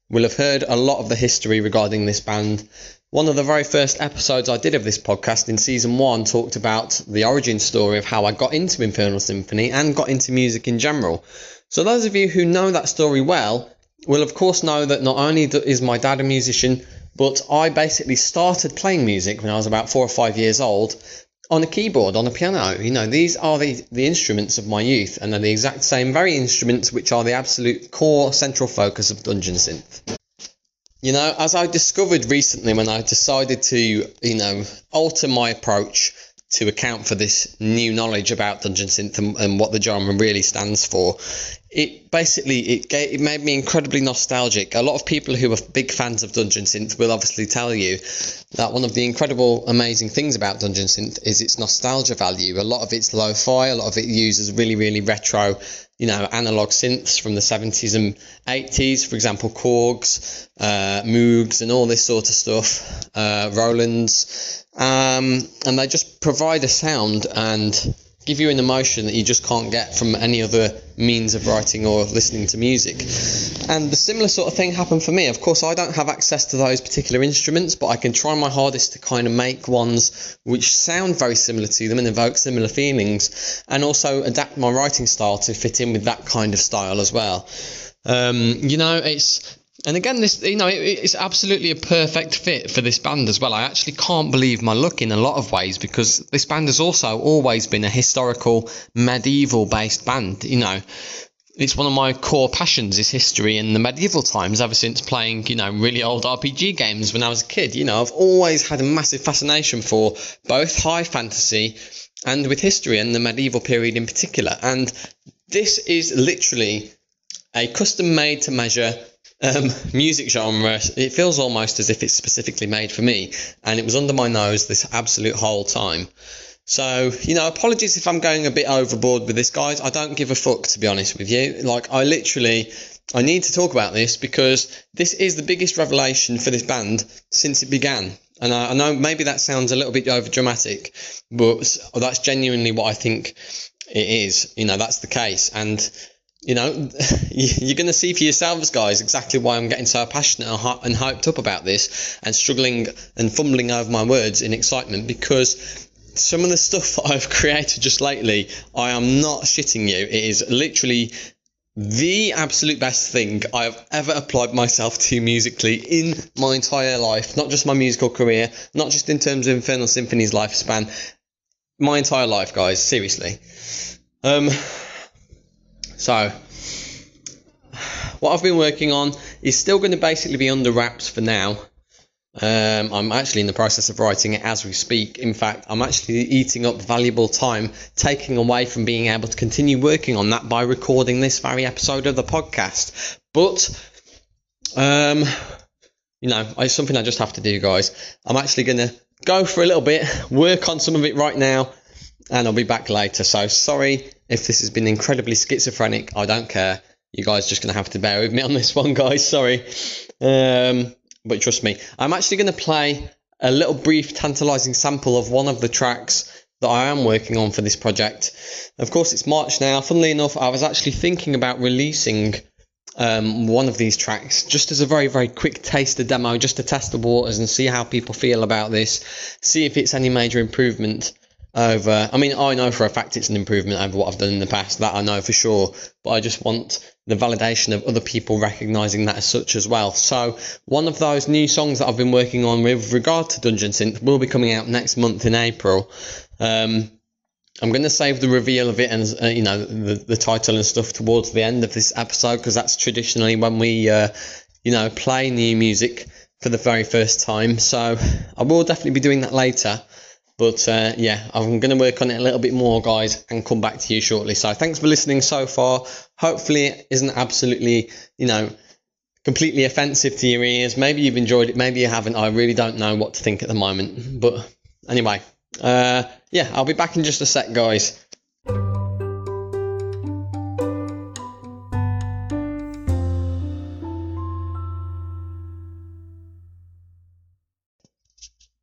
will have heard a lot of the history regarding this band. One of the very first episodes I did of this podcast in season one talked about the origin story of how I got into Infernal Symphony and got into music in general. So, those of you who know that story well will, of course, know that not only is my dad a musician, but I basically started playing music when I was about four or five years old on a keyboard, on a piano. You know, these are the, the instruments of my youth, and they're the exact same very instruments which are the absolute core central focus of Dungeon Synth. You know, as I discovered recently when I decided to, you know, alter my approach to account for this new knowledge about Dungeon Synth and, and what the genre really stands for, it basically it gave, it made me incredibly nostalgic. A lot of people who are big fans of Dungeon Synth will obviously tell you that one of the incredible, amazing things about Dungeon Synth is its nostalgia value. A lot of it's lo-fi, a lot of it uses really, really retro, you know, analog synths from the 70s and 80s. For example, Korgs, uh, Moogs, and all this sort of stuff. Uh, Rolands, um, and they just provide a sound and give you an emotion that you just can't get from any other means of writing or listening to music. And the similar sort of thing happened for me. Of course, I don't have access to those particular instruments, but I can try my hardest to kind of make ones which sound very similar to them and evoke similar feelings, and also adapt my writing style to fit in with that kind of style as well. Um, you know, it's and again, this you know it, it's absolutely a perfect fit for this band as well. I actually can't believe my luck in a lot of ways because this band has also always been a historical, medieval-based band. You know, it's one of my core passions is history and the medieval times. Ever since playing you know really old RPG games when I was a kid, you know I've always had a massive fascination for both high fantasy and with history and the medieval period in particular. And this is literally a custom made to measure um, music genre, it feels almost as if it's specifically made for me, and it was under my nose this absolute whole time. So, you know, apologies if I'm going a bit overboard with this, guys. I don't give a fuck, to be honest with you. Like, I literally, I need to talk about this because this is the biggest revelation for this band since it began. And I, I know maybe that sounds a little bit over dramatic, but that's genuinely what I think it is. You know, that's the case. And you know, you're going to see for yourselves, guys, exactly why I'm getting so passionate and hyped up about this and struggling and fumbling over my words in excitement because some of the stuff that I've created just lately, I am not shitting you. It is literally the absolute best thing I've ever applied myself to musically in my entire life. Not just my musical career, not just in terms of Infernal Symphony's lifespan, my entire life, guys. Seriously. Um, so, what I've been working on is still going to basically be under wraps for now. Um, I'm actually in the process of writing it as we speak. In fact, I'm actually eating up valuable time, taking away from being able to continue working on that by recording this very episode of the podcast. But, um, you know, it's something I just have to do, guys. I'm actually going to go for a little bit, work on some of it right now, and I'll be back later. So sorry if this has been incredibly schizophrenic. I don't care. You guys just gonna have to bear with me on this one, guys. Sorry, um, but trust me, I'm actually gonna play a little brief, tantalising sample of one of the tracks that I am working on for this project. Of course, it's March now. Funnily enough, I was actually thinking about releasing um, one of these tracks just as a very, very quick taster demo, just to test the waters and see how people feel about this, see if it's any major improvement over. I mean, I know for a fact it's an improvement over what I've done in the past. That I know for sure. But I just want the validation of other people recognizing that as such as well. So one of those new songs that I've been working on with regard to Dungeon Synth will be coming out next month in April. Um, I'm going to save the reveal of it and uh, you know the, the title and stuff towards the end of this episode because that's traditionally when we uh, you know play new music for the very first time. So I will definitely be doing that later. But uh, yeah, I'm going to work on it a little bit more, guys, and come back to you shortly. So thanks for listening so far. Hopefully, it isn't absolutely, you know, completely offensive to your ears. Maybe you've enjoyed it, maybe you haven't. I really don't know what to think at the moment. But anyway, uh, yeah, I'll be back in just a sec, guys.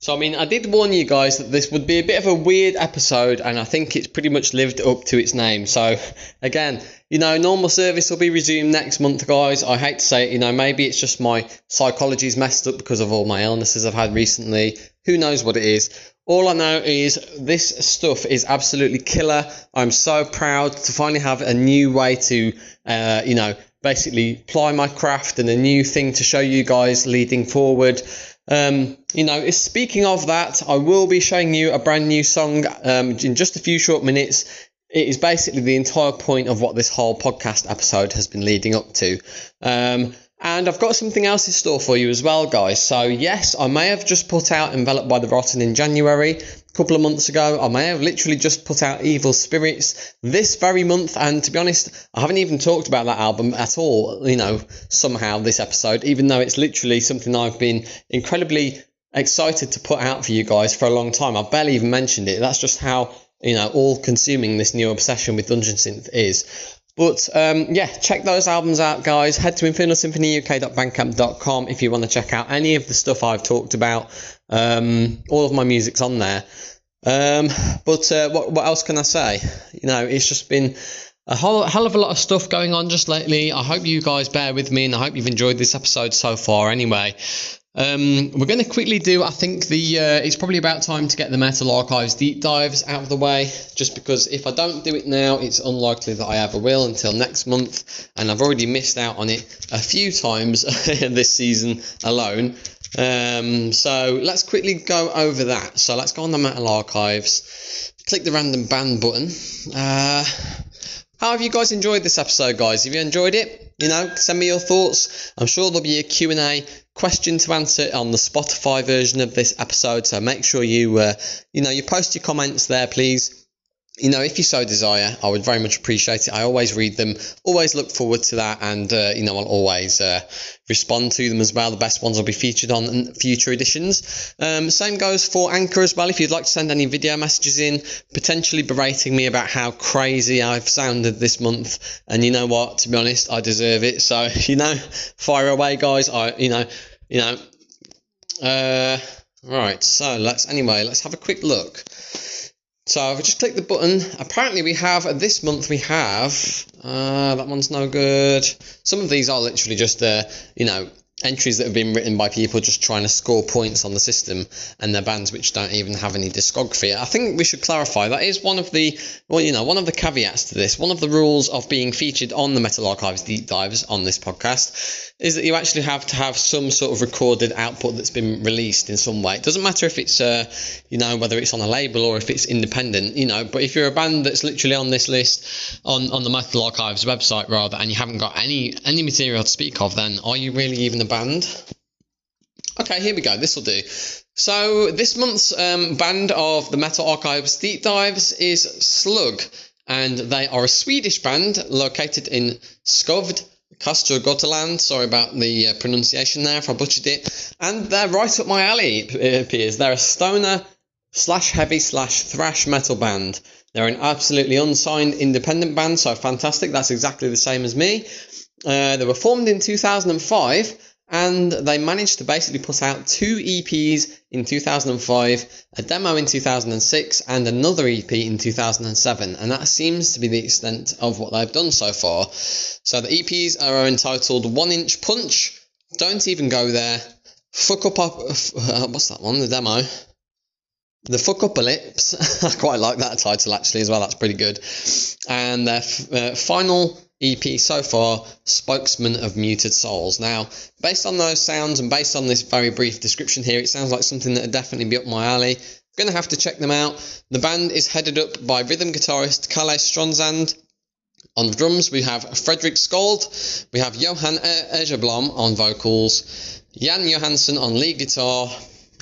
So, I mean, I did warn you guys that this would be a bit of a weird episode, and I think it's pretty much lived up to its name. So, again, you know, normal service will be resumed next month, guys. I hate to say it, you know, maybe it's just my psychology's messed up because of all my illnesses I've had recently. Who knows what it is? All I know is this stuff is absolutely killer. I'm so proud to finally have a new way to, uh, you know, basically ply my craft and a new thing to show you guys leading forward. Um, you know, speaking of that, I will be showing you a brand new song um, in just a few short minutes. It is basically the entire point of what this whole podcast episode has been leading up to. Um, and I've got something else in store for you as well, guys. So, yes, I may have just put out Enveloped by the Rotten in January couple of months ago. I may have literally just put out Evil Spirits this very month, and to be honest, I haven't even talked about that album at all, you know, somehow this episode, even though it's literally something I've been incredibly excited to put out for you guys for a long time. I've barely even mentioned it. That's just how, you know, all consuming this new obsession with Dungeon Synth is. But um, yeah, check those albums out, guys. Head to infernalsymphonyuk.bandcamp.com if you want to check out any of the stuff I've talked about. Um, all of my music's on there. Um, but uh, what, what else can I say? You know, it's just been a whole hell of a lot of stuff going on just lately. I hope you guys bear with me and I hope you've enjoyed this episode so far anyway. Um, we're going to quickly do, I think the uh, it's probably about time to get the Metal Archives deep dives out of the way, just because if I don't do it now, it's unlikely that I ever will until next month, and I've already missed out on it a few times this season alone. Um, so let's quickly go over that. So let's go on the Metal Archives, click the random band button. Uh, how have you guys enjoyed this episode, guys? Have you enjoyed it? You know, send me your thoughts. I'm sure there'll be a Q&A question to answer on the Spotify version of this episode. So make sure you, uh, you know, you post your comments there, please you know, if you so desire, I would very much appreciate it. I always read them, always look forward to that, and uh, you know, I'll always uh, respond to them as well. The best ones will be featured on future editions. Um, same goes for Anchor as well. If you'd like to send any video messages in, potentially berating me about how crazy I've sounded this month, and you know what? To be honest, I deserve it. So you know, fire away, guys. I, you know, you know. Uh, right. So let's anyway, let's have a quick look So if I've just clicked the button. Apparently we have this month we have uh, that one's no good. Some of these are literally just uh, you know entries that have been written by people just trying to score points on the system and they're bands which don't even have any discography. I think we should clarify that is one of the well, you know, one of the caveats to this, one of the rules of being featured on the Metal Archives deep dives on this podcast is that you actually have to have some sort of recorded output that's been released in some way. It doesn't matter if it's, uh, you know, whether it's on a label or if it's independent, you know. But if you're a band that's literally on this list on, on the Metal Archives website rather, and you haven't got any any material to speak of, then are you really even a band? Okay, here we go. This will do. So this month's um, band of the Metal Archives deep dives is Slug, and they are a Swedish band located in Skövde Västra Götaland. Sorry about the uh, pronunciation there if I butchered it. And they're right up my alley, it appears. They're a stoner slash heavy slash thrash metal band. They're an absolutely unsigned independent band, so fantastic. That's exactly the same as me. Uh, they were formed in 2005 and they managed to basically put out two EPs in 2005, a demo in 2006, and another EP in 2007, and that seems to be the extent of what they've done so far. So the EPs are entitled One Inch Punch, Don't Even Go There, Fuck Up, up uh, what's that one? The demo. The Fuck Up Lips. I quite like that title actually as well. That's pretty good. And their f- uh, final EP so far, Spokesman of Muted Souls. Now, based on those sounds and based on this very brief description here, it sounds like something that would definitely be up my alley. Gonna have to check them out. The band is headed up by rhythm guitarist Kalle Stronzand. On drums, we have Fredrik Skold, we have Johan Egerblom on vocals, Jan Johansson on lead guitar,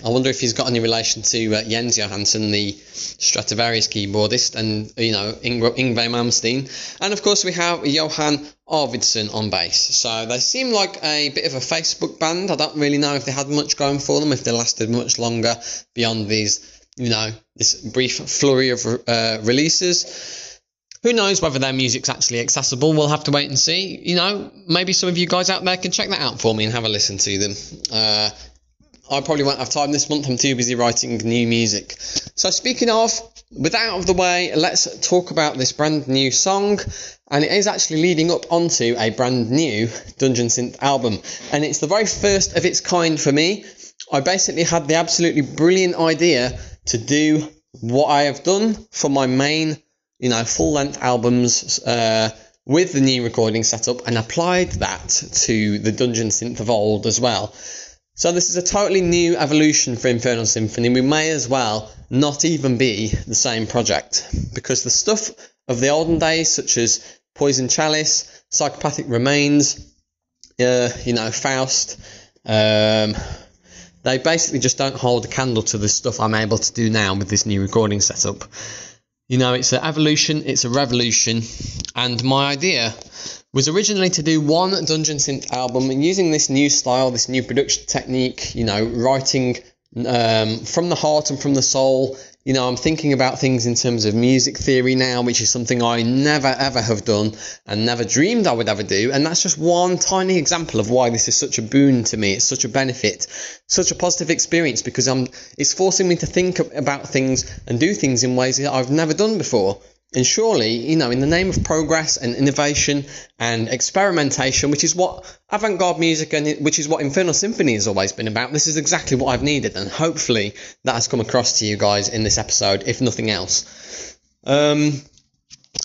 I wonder if he's got any relation to uh, Jens Johansson, the Stratovarius keyboardist, and you know Ing- Yngwie Malmsteen, and of course we have Johan Arvidsson on bass. So they seem like a bit of a Facebook band. I don't really know if they had much going for them, if they lasted much longer beyond these, you know, this brief flurry of uh, releases. Who knows whether their music's actually accessible? We'll have to wait and see. You know, maybe some of you guys out there can check that out for me and have a listen to them. Uh, I probably won't have time this month. I'm too busy writing new music. So, speaking of, with out of the way, let's talk about this brand new song. And it is actually leading up onto a brand new Dungeon Synth album. And it's the very first of its kind for me. I basically had the absolutely brilliant idea to do what I have done for my main, you know, full length albums. Uh, with the new recording setup and applied that to the Dungeon Synth of old as well. So this is a totally new evolution for Infernal Symphony. We may as well not even be the same project because the stuff of the olden days, such as Poison Chalice, Psychopathic Remains, uh, you know, Faust, um, they basically just don't hold a candle to the stuff I'm able to do now with this new recording setup. You know, it's an evolution, it's a revolution, and my idea was originally to do one Dungeon Synth album and using this new style, this new production technique, you know, writing um, from the heart and from the soul. You know, I'm thinking about things in terms of music theory now, which is something I never ever have done and never dreamed I would ever do. And that's just one tiny example of why this is such a boon to me. It's such a benefit, such a positive experience because I'm, it's forcing me to think about things and do things in ways that I've never done before. And surely, you know, in the name of progress and innovation and experimentation, which is what avant garde music and which is what Infernal Symphony has always been about, this is exactly what I've needed. And hopefully that has come across to you guys in this episode, if nothing else. Um,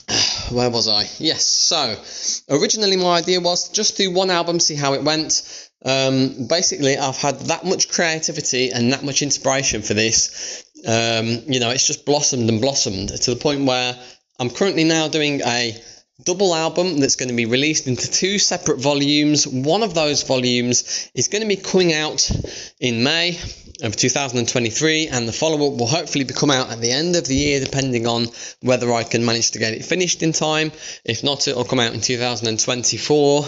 where was I? Yes, so originally my idea was just do one album, see how it went. Um, basically, I've had that much creativity and that much inspiration for this. Um, you know, it's just blossomed and blossomed to the point where I'm currently now doing a double album that's going to be released into two separate volumes. One of those volumes is going to be coming out in May of 2023, and the follow up will hopefully be come out at the end of the year, depending on whether I can manage to get it finished in time. If not, it'll come out in 2024.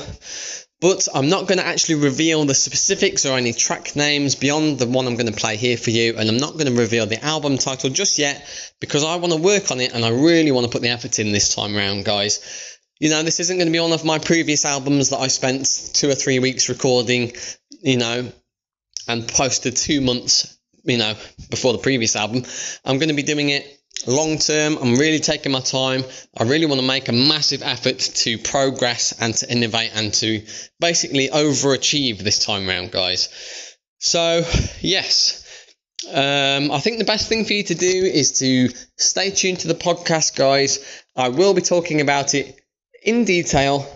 But I'm not going to actually reveal the specifics or any track names beyond the one I'm going to play here for you, and I'm not going to reveal the album title just yet because I want to work on it and I really want to put the effort in this time around, guys. You know, this isn't going to be one of my previous albums that I spent two or three weeks recording, you know, and posted two months, you know, before the previous album. I'm going to be doing it long term. I'm really taking my time. I really want to make a massive effort to progress and to innovate and to basically overachieve this time around, guys. So, yes. Um, I think the best thing for you to do is to stay tuned to the podcast, guys. I will be talking about it in detail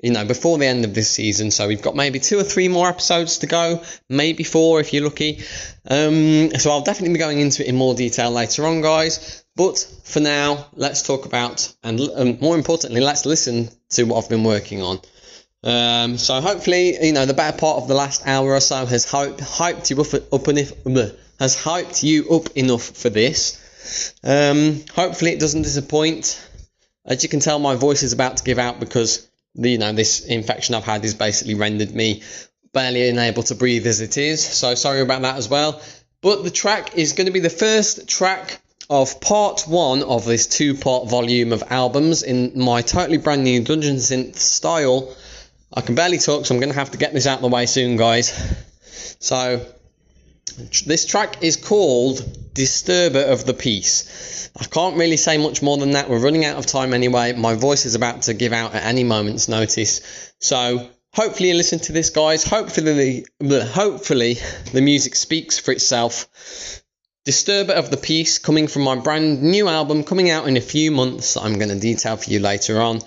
you know, before the end of this season. So we've got maybe two or three more episodes to go, maybe four if you're lucky. Um, so I'll definitely be going into it in more detail later on, guys. But for now, let's talk about, and um, more importantly, let's listen to what I've been working on. Um, so hopefully, you know, the better part of the last hour or so has hyped, you up, up enough, has hyped you up enough for this. Um, hopefully, it doesn't disappoint. As you can tell, my voice is about to give out because you know this infection I've had has basically rendered me barely unable to breathe as it is. So sorry about that as well. But the track is going to be the first track of part one of this two-part volume of albums in my totally brand new Dungeon Synth style. I can barely talk, so I'm going to have to get this out of the way soon, guys. So this track is called Disturber of the Peace. I can't really say much more than that. We're running out of time anyway. My voice is about to give out at any moment's notice. So hopefully you listen to this, guys. Hopefully, the, hopefully the music speaks for itself. Disturber of the Peace coming from my brand new album coming out in a few months. I'm going to detail for you later on.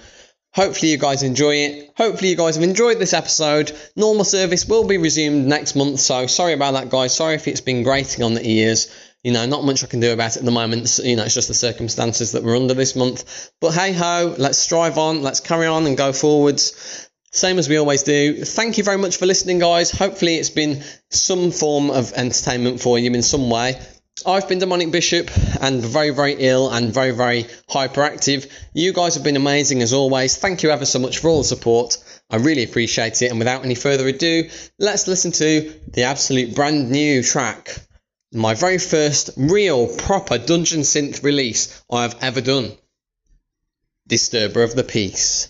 Hopefully, you guys enjoy it. Hopefully, you guys have enjoyed this episode. Normal service will be resumed next month, so sorry about that, guys. Sorry if it's been grating on the ears. You know, not much I can do about it at the moment. You know, it's just the circumstances that we're under this month. But hey ho, let's strive on, let's carry on and go forwards. Same as we always do. Thank you very much for listening, guys. Hopefully, it's been some form of entertainment for you in some way. I've been demonic bishop and very, very ill and very, very hyperactive. You guys have been amazing as always. Thank you ever so much for all the support. I really appreciate it. And without any further ado, let's listen to the absolute brand new track. My very first real proper dungeon synth release I have ever done. Disturber of the Peace.